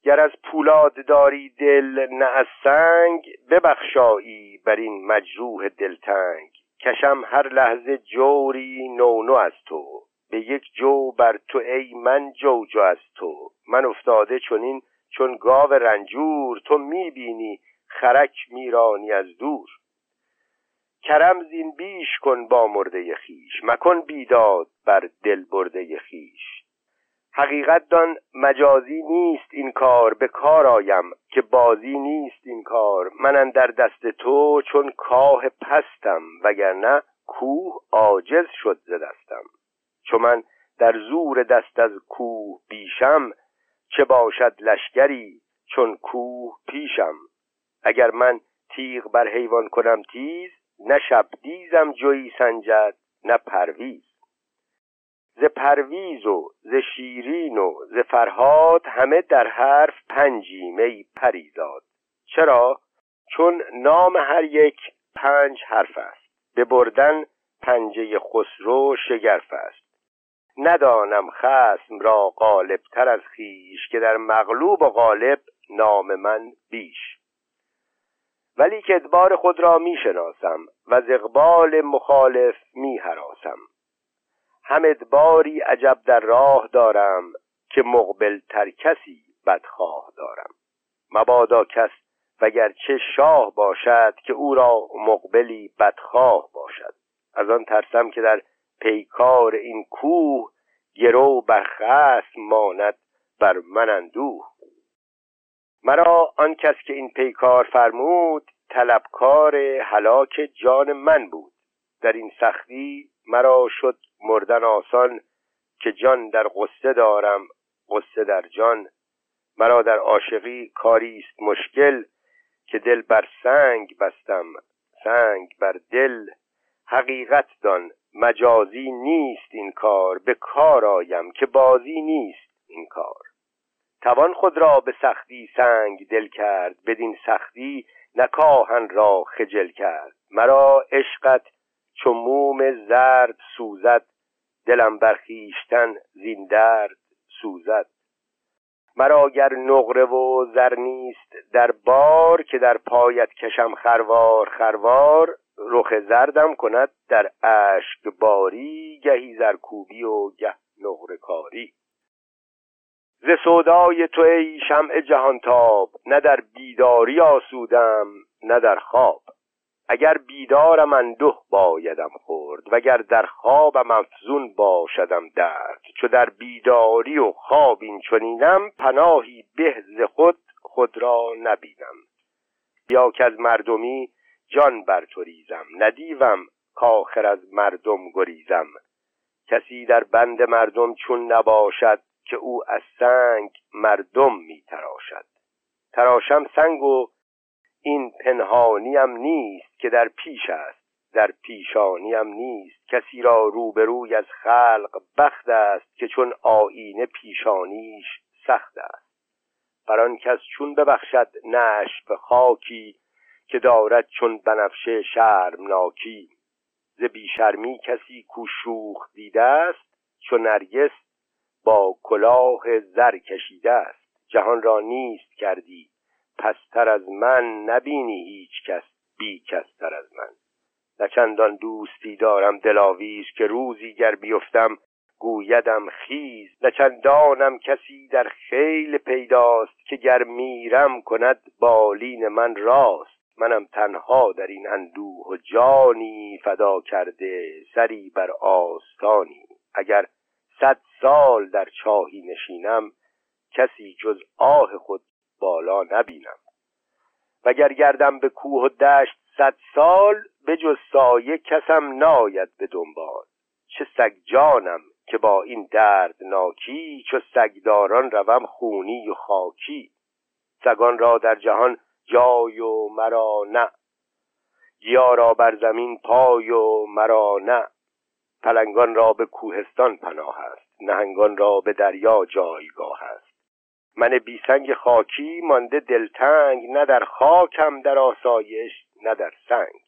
گر از پولاد داری دل نه از سنگ ببخشایی بر این مجروح دلتنگ. کشم هر لحظه جوری نو نو از تو. به یک جو بر تو ای من جو جو از تو. من افتاده چونین چون گاو رنجور تو می‌بینی خرک میرانی از دور. کرم زین بیش کن با مرده خیش مکن بیداد بر دل برده خیش. حقیقت دان مجازی نیست این کار به کار آیم که بازی نیست این کار. من در دست تو چون کاه پستم وگرنه کوه عاجز شد ز دستم. چون من در زور دست از کوه بیشم چه باشد لشکری چون کوه پیشم. اگر من تیغ بر حیوان کنم تیز نه شب دیزم جوی سنجد نه پرویز. ز پرویز و ز شیرین و ز فرهاد همه در حرف پنجیم ای پریزاد. چرا؟ چون نام هر یک پنج حرف است. به بردن پنجه خسرو شگرف است. ندانم خسم را غالب تر از خیش که در مغلوب و غالب نام من بیش. ولی که ادبار خود را می شناسم و از اقبال مخالف می حراسم هم ادباری عجب در راه دارم که مقبل تر کسی بدخواه دارم. مبادا کس وگرچه شاه باشد که او را مقبلی بدخواه باشد. از آن ترسم که در پیکار این کوه گرو بر ماند بر من اندوه. مرا آن کس که این پیکار فرمود طلبکار هلاک جان من بود. در این سختی مرا شد مردن آسان که جان در قصه دارم قصه در جان. مرا در عاشقی کاری است مشکل که دل بر سنگ بستم سنگ بر دل. حقیقت دان مجازی نیست این کار به کار آیم که بازی نیست این کار. توان خود را به سختی سنگ دل کرد بدین سختی نکاهن را خجل کرد. مرا عشقت چو موم زرد سوزد دلم برخیشتن زین درد سوزد. مرا گر نقره و زر نیست در بار که در پایت کشم خروار خروار رخ زردم کند در اشک باری گهی زرکوبی و گه نقره کاری. ز سودای تو ای شمع جهانتاب نه در بیداری آسودم نه در خواب. اگر بیدارم انده بایدم خورد وگر در خوابم افزون باشدم درد. چو در بیداری و خواب این چنینم پناهی به ز خود خود را نبینم. یا که از مردمی جان بر تو ریزم ندیوم کاخر از مردم گریزم. کسی در بند مردم چون نباشد که او از سنگ مردم می تراشد. تراشم سنگ و این پنهانیم نیست که در پیش است. در پیشانیم نیست. کسی را روبروی از خلق بخت است که چون آینه پیشانیش سخت است. بر آن کس چون ببخشد نش به خاکی که دارد چون بنفشه شرمناکی. ز بیشرمی کسی کو شوخ دیده است چون نرگس با کلاه زر کشیده است. جهان را نیست کردی. پستر از من نبینی هیچ کس بی تر از من. نه چندان دوستی دارم دلاویز که روزی گر بیفتم گویدم خیز. نه چندانم کسی در خیل پیداست که گر میرم کند بالین من راست. منم تنها در این اندوه و جانی فدا کرده سری بر آستانی. اگر صد سال در چاهی نشینم کسی جز آه خود بالا نبینم. وگر گردم به کوه و دشت صد سال به جز سایه کسم ناید به دنبال. چه سگ جانم که با این درد ناکی چو سگداران روم خونی و خاکی. سگان را در جهان جای و مرا نه. گیا را بر زمین پای و مرا نه. پلنگان را به کوهستان پناه است نهنگان را به دریا جایگاه است. من بیسنگ خاکی مانده دلتنگ نه در خاکم در آسایش نه در سنگ.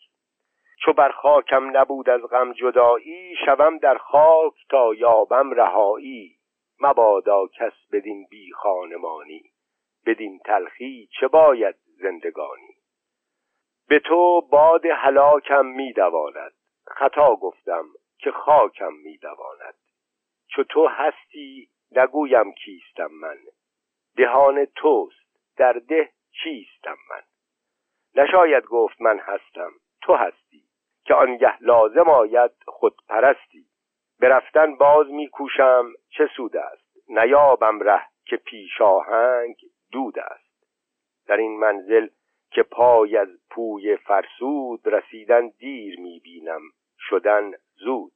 چو بر خاکم نبود از غم جدایی شوم در خاک تا یابم رهایی. مبادا کس بدین بی خانمانی بدین تلخی چه باید زندگانی؟ به تو باد هلاکم میدواند خطا گفتم که خاکم میدواند چو تو هستی نگویم کیستم من. دهان توست. در ده چیستم من؟ نشاید گفت من هستم. تو هستی. که آنگه لازم آید خود پرستی. برفتن باز میکوشم چه سود است. نیابم ره که پیش آهنگ دود است. در این منزل که پای از پوی فرسود رسیدن دیر می‌بینم شدن زود.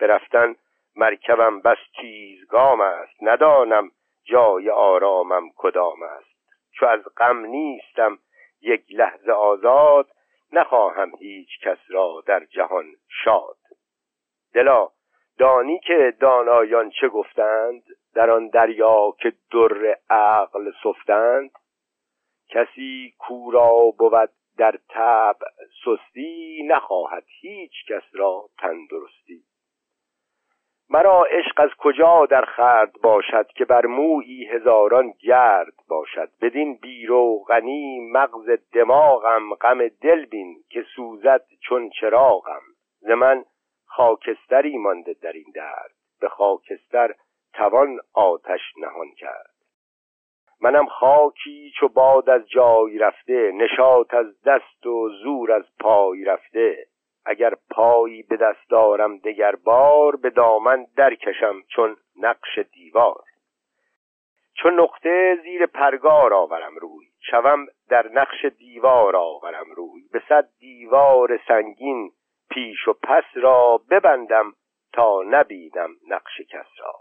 برفتن مرکبم بس تیزگام است. ندانم جای آرامم کدام است؟ چو از غم نیستم یک لحظه آزاد نخواهم هیچ کس را در جهان شاد. دلا دانی که دانایان چه گفتند؟ در آن دریا که در عقل سفتند؟ کسی کورا بود در تب سستی نخواهد هیچ کس را تندرستی. مرا عشق از کجا در خرد باشد که بر مویی هزاران گرد باشد؟ بدین غنی مغز دماغم غم دل بین که سوزد چون چراغم. ز من خاکستری مانده در این درد به خاکستر توان آتش نهان کرد. منم خاکی چو باد از جای رفته نشاط از دست و زور از پای رفته. اگر پایی به دست دارم دگر بار به دامن درکشم چون نقش دیوار. چون نقطه زیر پرگار آورم روی شوم در نقش دیوار آورم روی. به صد دیوار سنگین پیش و پس را ببندم تا نبینم نقش کس را.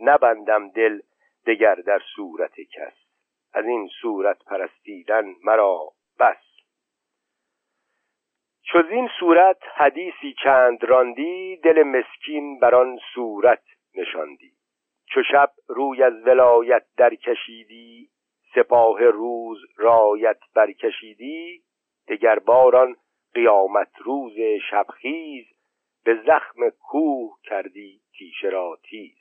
نبندم دل دگر در صورت کس. از این صورت پرستیدن مرا بس. چو این صورت حدیثی چند راندی دل مسکین بر آن صورت نشاندی. چو شب روی از ولایت در کشیدی سپاه روز رایت برکشیدی دگر باران قیامت روز شبخیز به زخم کوه کردی تیشه را تیز.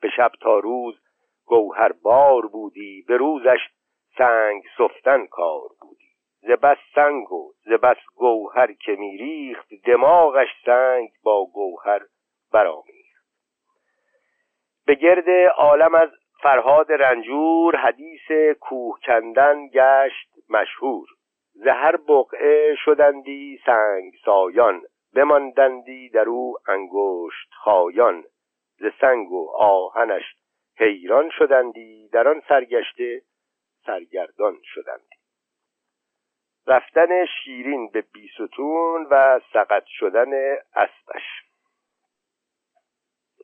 به شب تا روز گوهر بار بودی به روزش سنگ سفتن کار بودی. ز بس سنگ و ز بس گوهر که میریخت دماغش سنگ با گوهر برآمیخت. به گرد عالم از فرهاد رنجور حدیث کوه کندن گشت مشهور. ز هر بقعه شدندی سنگ سایان بماندندی در او انگشت خایان. ز سنگ و آهنش حیران شدندی در آن سرگشته سرگردان شدندی. رفتن شیرین به بیستون و سقط شدن اسبش.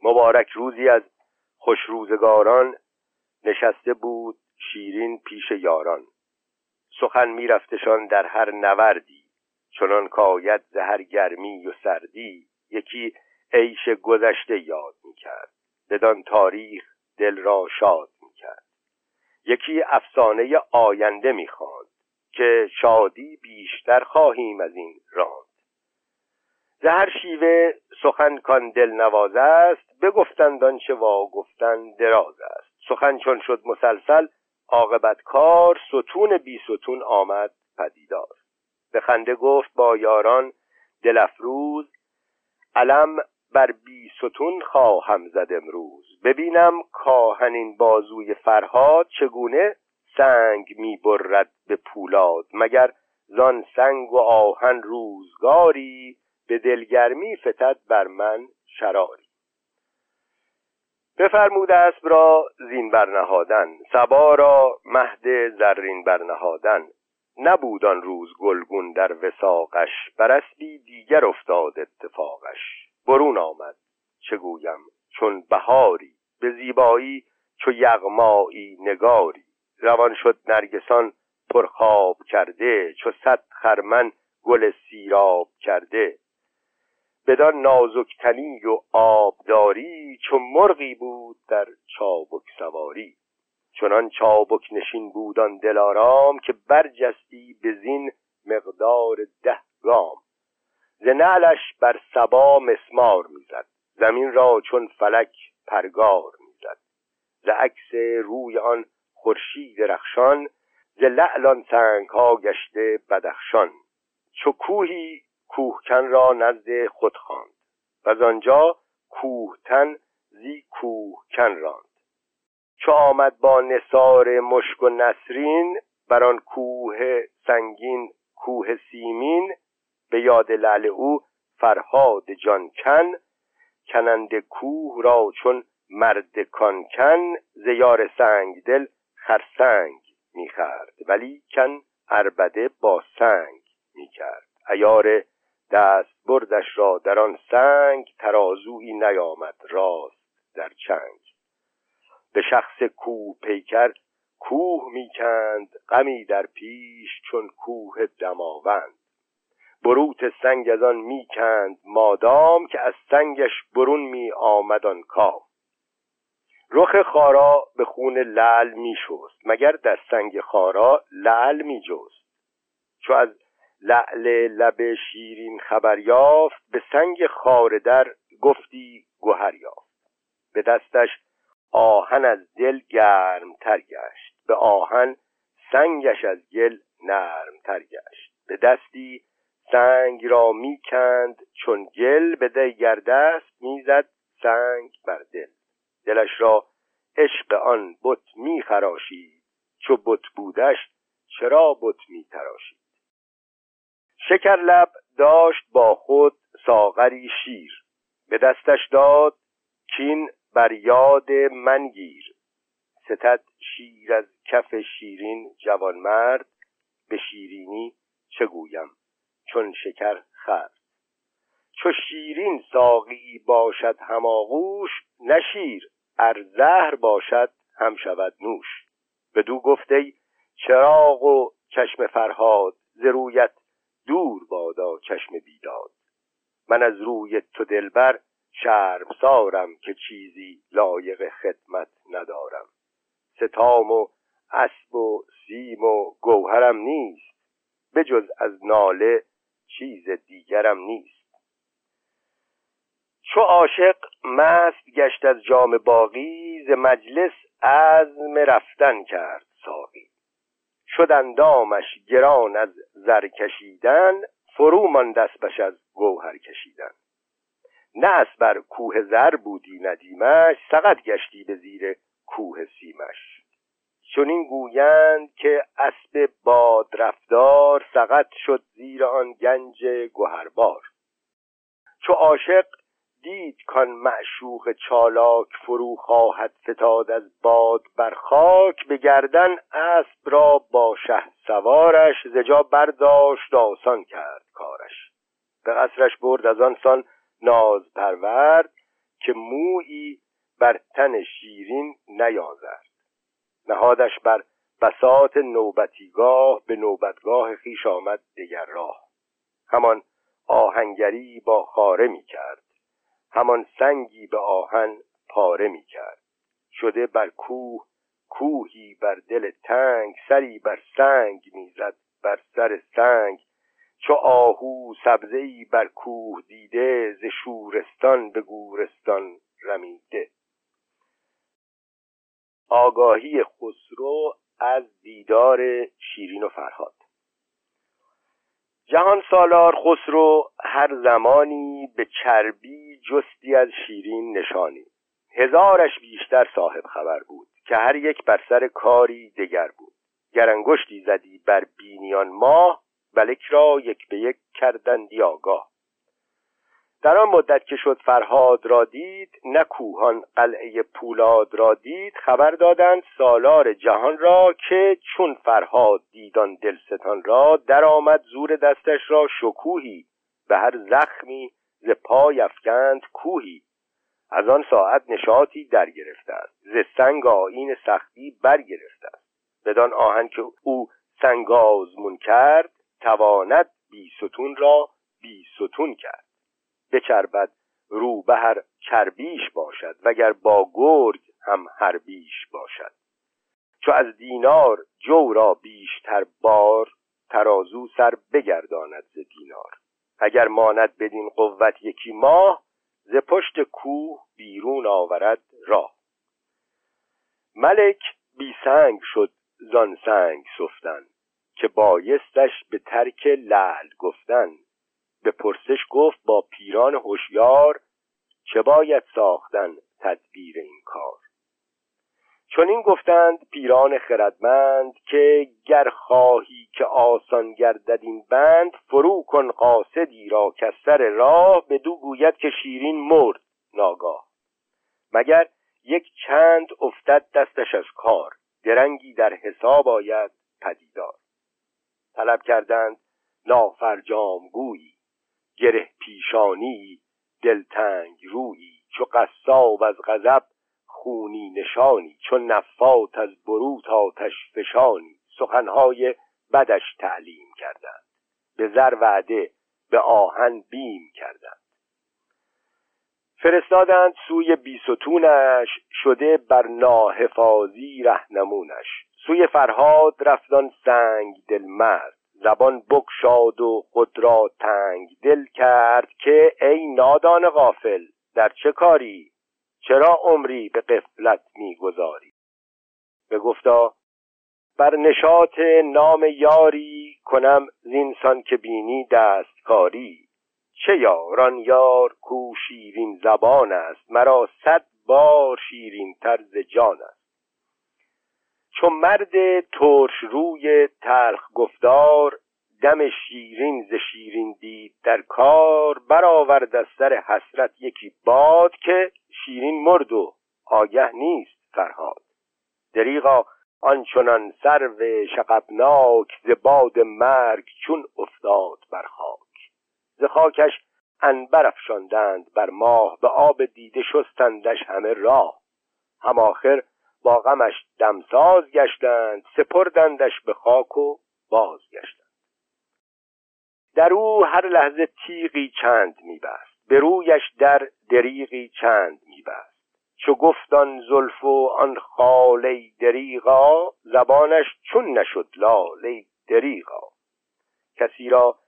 مبارک روزی از خوش روزگاران نشسته بود شیرین پیش یاران. سخن میرفتشان در هر نوردی چنان کاید زهر گرمی و سردی یکی عیش گذشته یاد می‌کرد. بدان تاریخ دل را شاد می‌کرد. یکی افسانه آینده می‌خواند. که شادی بیشتر خواهیم از این راند. زهر شیوه سخن کان دل نواز است بگفتند آنچه وا گفتن دراز است. سخن چون شد مسلسل عاقبت کار ستون بی ستون آمد پدیدار. به خنده گفت با یاران دل افروز علم بر بی ستون خواهم زد امروز. ببینم کاهنین بازوی فرهاد چگونه سنگ می‌برد به پولاد مگر زان سنگ و آهن روزگاری به دلگرمی فتد بر من شراری. بفرمود اسب را زین برنهادن سبا را مهد زرین برنهادن نبود آن روز گلگون در وساقش بر اسبی دیگر افتاد اتفاقش. برون آمد چه گویم چون بهاری به زیبایی چو یغمایی نگاری. روان شد نرگسان پرخواب کرده چو صد خرمن گل سیراب کرده. بدان نازکتنی و آبداری چو مرغی بود در چابک سواری. چنان چابک نشین بودان دلارام که برجستی به زین مقدار ده گام. ز بر سبا مسمار می‌زد زمین را چون فلک پرگار می‌زد. ز عکس روی آن خورشید رخشان ز لعل سنگ ها گشته بدخشان. چو کوهی کوهکن را نزد خود خواند. و آنجا کوهتن زی کوهکن راند. چو آمد با نصار مشک و نسرین بر آن کوه سنگین کوه سیمین به یاد لعل او فرهاد جان کن کنند کوه را چون مرد کانکن زیار سنگ دل خرسنگ می‌خرد ولی کن اربده با سنگ می‌کرد. ایار دست بردش را در آن سنگ ترازویی نیامد راست در چنگ. به شخص کوه پیکر کوه می‌کند غمی در پیش چون کوه دماوند. بروت سنگ از آن می‌کند مادام که از سنگش برون می آمد آن کام. رخ خارا به خون لعل میشست مگر در سنگ خارا لعل میجست چو از لعل لب شیرین خبر یافت به سنگ خار در گفتی گوهر یافت. به دستش آهن از دل گرم تر گشت به آهن سنگش از گل نرم تر گشت. به دستی سنگ را می‌کند چون گل به دیگر دست می‌زد سنگ بر دل. دلش را عشق آن بت میخراشید چو بت بودش چرا بت میتراشید شکر لب داشت با خود ساغری شیر. به دستش داد کین بر یاد من گیر. ستد شیر از کف شیرین جوانمرد. به شیرینی چه گویم؟ چون شکر خرد چو شیرین ساقی باشد هماغوش نشیر ار زهر باشد هم شود نوش. بدو گفته چراغ و چشم فرهاد ز رویت دور بادا چشم بیداد. من از روی تو دلبر سارم که چیزی لایق خدمت ندارم. ستام و اسب و سیم و گوهرم نیست بجز از ناله چیز دیگرم نیست. چو عاشق مست گشت از جام باقی ز مجلس عزم رفتن کرد ساقی. شد اندامش گران از زر کشیدن فرو ماند دستش از گوهر کشیدن. نه از بر کوه زر بودی ندیمش سقط گشتی به زیر کوه سیمش. چنین گویند که اسب باد رفتار سقط شد زیر آن گنج گوهربار چو عاشق دید کان معشوق چالاک فرو خواهد فتاد از باد بر خاک به گردن اسب را با شه سوارش زجا برداشت آسان کرد کارش. به قصرش برد از آن سان ناز پرورد که مویی بر تن شیرین نیازد. نهادش بر بساط نوبتیگاه به نوبتگاه خیش آمد دگر راه. همان آهنگری با خاره می کرد همان سنگی به آهن پاره می کرد. شده بر کوه کوهی بر دل تنگ سری بر سنگ می‌زد بر سر سنگ. چو آهو سبزهای بر کوه دیده ز شورستان به گورستان رمیده. آگاهی خسرو از دیدار شیرین و فرهاد. جهان سالار خسرو هر زمانی به چربی جستی از شیرین نشانی. هزارش بیشتر صاحب خبر بود که هر یک بر سر کاری دگر بود. گرانگشتی زدی بر بینیان ماه بلک را یک به یک کردندی آگاه. در آن مدت که شد فرهاد را دید نه کوهان قلعه پولاد را دید خبر دادند سالار جهان را که چون فرهاد دیدان دلستان را درآمد زور دستش را شکوهی به هر زخمی ز پای افکند کوهی. از آن ساعت نشاطی در گرفته است ز سنگ آیین سختی برگرفته است. بدان آهن که او سنگ آزمون کرد تواند بی ستون را بی ستون کرد. بچربد رو به هر چربیش باشد وگر با گرگ هم هر بیش باشد. چو از دینار جو را بیشتر بار ترازو سر بگرداند ز دینار. اگر ماند بدین قوت یکی ماه ز پشت کوه بیرون آورد راه. ملک بی سنگ شد زان سنگ سفتن که بایستش به ترک لعل گفتن. به پرسش گفت با پیران هوشیار چه باید ساختن تدبیر این کار. چون این گفتند پیران خردمند که گر خواهی که آسان گردد این بند فرو کن قاصدی را که سر راه دو گوید که شیرین مرد ناگاه. مگر یک چند افتد دستش از کار درنگی در حساب آید پدیدار. طلب کردند نافرجام گویی گره پیشانی دلتنگ رویی چو قصاب از غضب خونی نشانی چو نفات از بروت آتش فشانی. سخنهای بدش تعلیم کردند به زر وعده به آهن بیم کردند. فرستادند سوی بیستونش شده بر ناحفاظی رهنمونش. سوی فرهاد رفتان سنگ دل مرد زبان بکشاد و خود را تنگ دل کرد که ای نادان غافل در چه کاری؟ چرا عمری به قفلت می‌گذاری؟ به گفتا بر نشاط نام یاری کنم زینسان که بینی دستکاری. چه یاران یار کو شیرین زبان است مرا صد بار شیرین طرز جان است. چون مرد ترش روی تلخ گفتار دم شیرین ز شیرین دید در کار برآورد از سر حسرت یکی باد که شیرین مرد و آگه نیست فرهاد. دریغا آنچنان سرو شقبناک ز باد مرگ چون افتاد بر خاک. ز خاکش انبر افشاندند بر ماه به آب دیده شستندش همه راه. هم آخر با غمش دمساز گشتند سپردندش به خاک و بازگشتند در او هر لحظه تیغی چند میبست به رویش در دریغی چند میبست. چو گفتان زلف و آن خاله دریغا زبانش چون نشد لاله دریغا. کسی را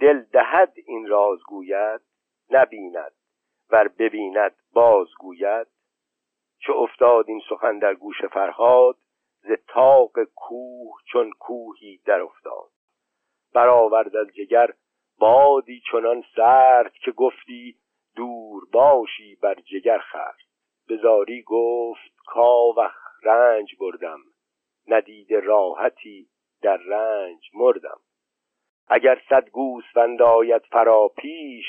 دل دهد این راز گوید نبیند ور ببیند بازگوید چه افتاد این سخن در گوش فرهاد ز تاق کوه چون کوهی در افتاد. برآورد از جگر بادی چنان سرد که گفتی دور باشی بر جگر خرد بزاری گفت کاوخ رنج بردم ندید راحتی در رنج مردم. اگر صد گوسفند آید فرا پیش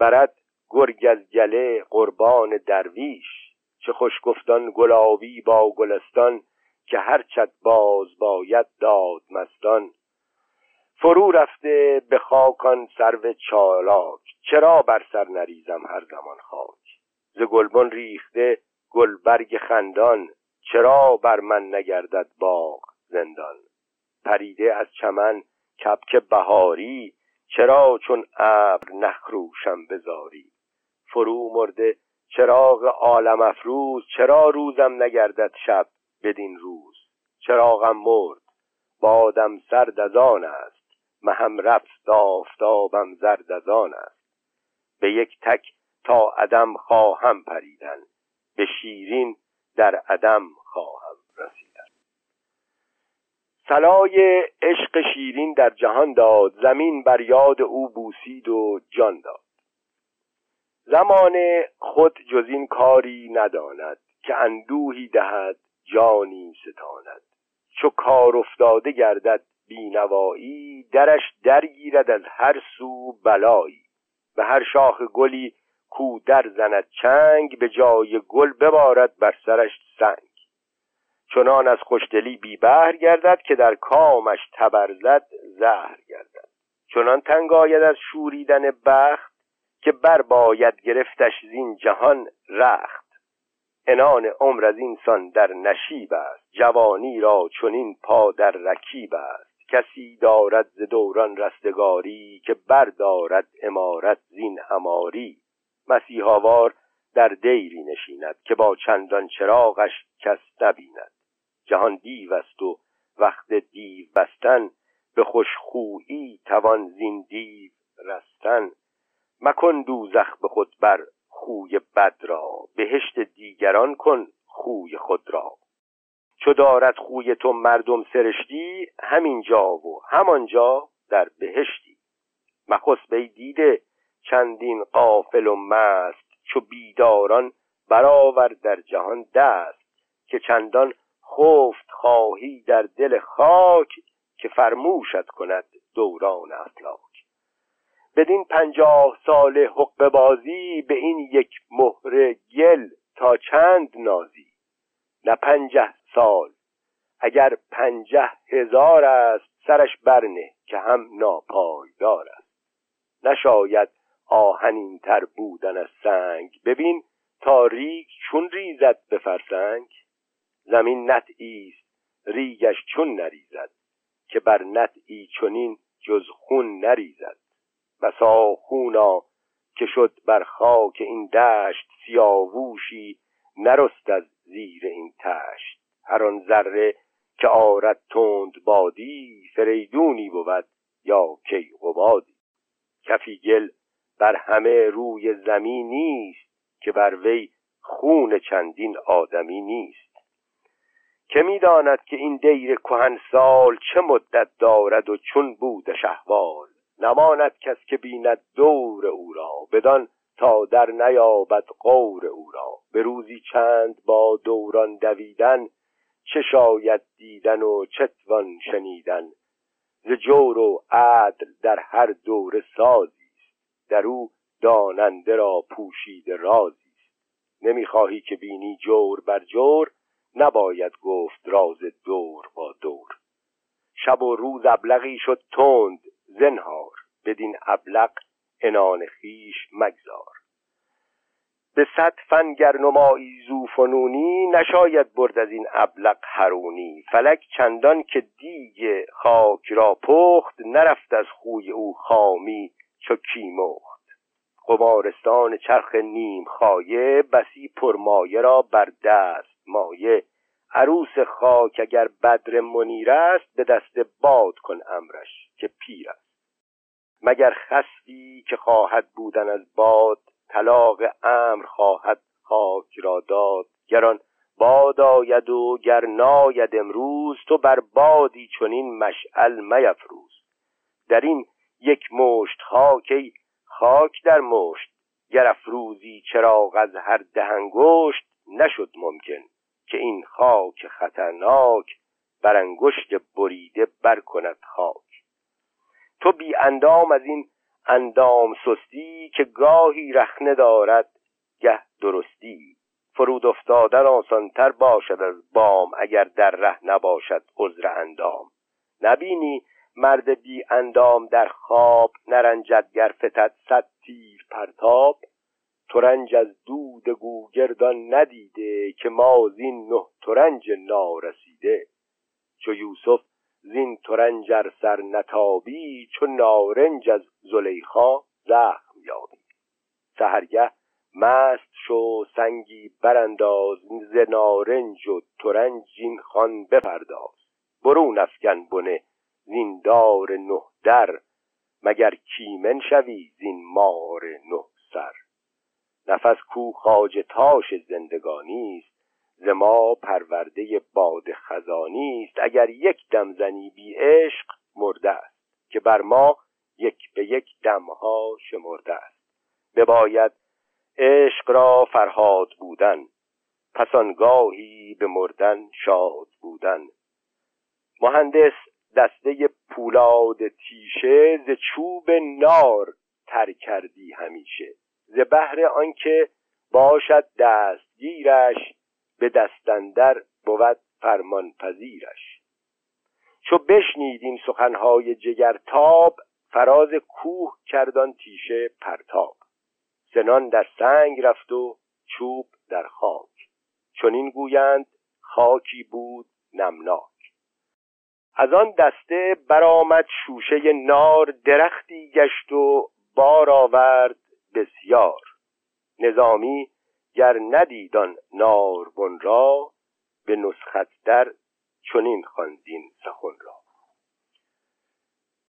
برد گرگ از گله قربان درویش. چه خوش گفتان گلاوی با گلستان که هرچت باز باید داد مستان. فرو رفته به خاکان سرو چالاک چرا بر سر نریزم هر زمان خاک؟ ز گلبن ریخته گلبرگ خندان چرا بر من نگردد باغ زندان؟ پریده از چمن کبک بهاری چرا چون ابر نخروشم بزاری فرو مرده چراغ عالم افروز چرا روزم نگردد شب بدین روز؟ چراغم مرد بادم سرد از آن است. مهم رفت آفتابم زرد از آن است. به یک تک تا عدم خواهم پریدن به شیرین در عدم خواهم رسیدن. سلای عشق شیرین در جهان داد زمین بر یاد او بوسید و جان داد. زمان خود جز این کاری نداند که اندوهی دهد جانی ستاند. چو کار افتاده گردد بینوایی درش درگیرد از هر سو بلایی. به هر شاخ گلی کو در زند چنگ به جای گل ببارد بر سرش سنگ. چنان از خوشدلی بی بهر گردد که در کامش تبرزد زهر گردد. چنان تنگ آید از شوریدن بخت که بر باید گرفتش زین جهان رخت. انان عمر از اینسان در نشیب است. جوانی را چنین پا در رکیب است. کسی دارد ز دوران رستگاری که بردارد امارت زین اماری مسیحاوار در دیری نشیند که با چندان چراغش کس نبیند. جهان دیو است و وقت دیو بستن به خوشخویی توان زین دیو رستن. مکن دوزخ به خود بر خوی بد را بهشت دیگران کن خوی خود را. چو دارد خوی تو مردم سرشتی همینجا و همانجا در بهشتی. مخص بی دیده چندین قافل و مست چو بیداران برآور در جهان دست. که چندان خفت خواهی در دل خاک که فرموشت کند دوران افلاک بدین پنجاه سال حق بازی به این یک مهر گل تا چند نازی؟ نه پنجه سال اگر پنجه هزار است سرش برنه که هم ناپایدار است. نشاید آهنین تر بودن از سنگ. ببین تاریک چون ریزد به فرسنگ. زمین نطعی است ریگش چون نریزد که بر نطعی چنین جز خون نریزد. بسا خونا که شد بر خاک این دشت سیاووشی نرست از زیر این تشت. هر آن ذره که آرد تند بادی فریدونی بود یا کیقبادی. کفی گل بر همه روی زمین نیست که بر وی خون چندین آدمی نیست. که می‌داند که این دیر کهن سال چه مدت دارد و چون بود احوال نماند کس که بیند دور او را بدان تا در نیابد قور او را. به روزی چند با دوران دویدن چه شاید دیدن و چتوان شنیدن. ز جور و عدل در هر دور سازی در او داننده را پوشید رازی است. نمی‌خواهی که بینی جور بر جور نباید گفت راز دور با دور. شب و روز ابلغی شد تند زنهار بدین ابلق انان خیش مگذار. به صد فنگر نمایی زوفنونی نشاید برد از این ابلق هرونی فلک چندان که دیگ خاک را پخت نرفت از خوی او خامی چو کیمخت. قمارستان چرخ نیم خایه بسی پرمایه را بر دست مایه. عروس خاک اگر بدر منیر است به دست باد کن امرش که پیر است. مگر خستی که خواهد بودن از باد طلاق امر خواهد خاک را داد. گران باد آید و گر ناید امروز تو بر بادی چنین مشعل میفروز. در این یک مشت خاک خاک در مشت گر افروزی چراغ از هر دهنگشت نشد ممکن که این خاک خطرناک بر انگشت بریده بر کند خاک. تو بی اندام از این اندام سستی که گاهی رخنه دارد گه درستی. فرود افتادن آسانتر باشد از بام اگر در ره نباشد عذر اندام. نبینی مرد بی اندام در خواب نرنجد گر فتد صد تیر پرتاب؟ ترنج از دود گوگردان ندیده که ما زین نه ترنج نارسیده. چو یوسف زین ترنجر سر نتابی چو نارنج از زلیخا زخم یابی. سهرگه مست شو سنگی برانداز ز نارنج و ترنج این خان بپرداز. برون افکن بنه زین دار نه در مگر کیمن شوی زین مار نه سر. نفس کو خاج تاش زندگانی است ز ما پرورده باد خزانی است. اگر یک دم زنی بی عشق مرده است که بر ما یک به یک دمها شمرده است. بباید عشق را فرهاد بودن پس آنگاهی به مردن شاد بودن. مهندس دسته پولاد تیشه ز چوب نار تر کردی همیشه. ز بهر آنکه باشد دستگیرش به دستندر بود فرمان پذیرش چو بشنید این سخنهای جگرتاب فراز کوه کردان تیشه پرتاب. سنان در سنگ رفت و چوب در خاک. چنین گویند خاکی بود نمناک. از آن دسته برآمد شوشه نار درختی گشت و بار آورد بسیار. نظامی گر ندیدان ناربن را به نسخت در چنین خواندین سخن را.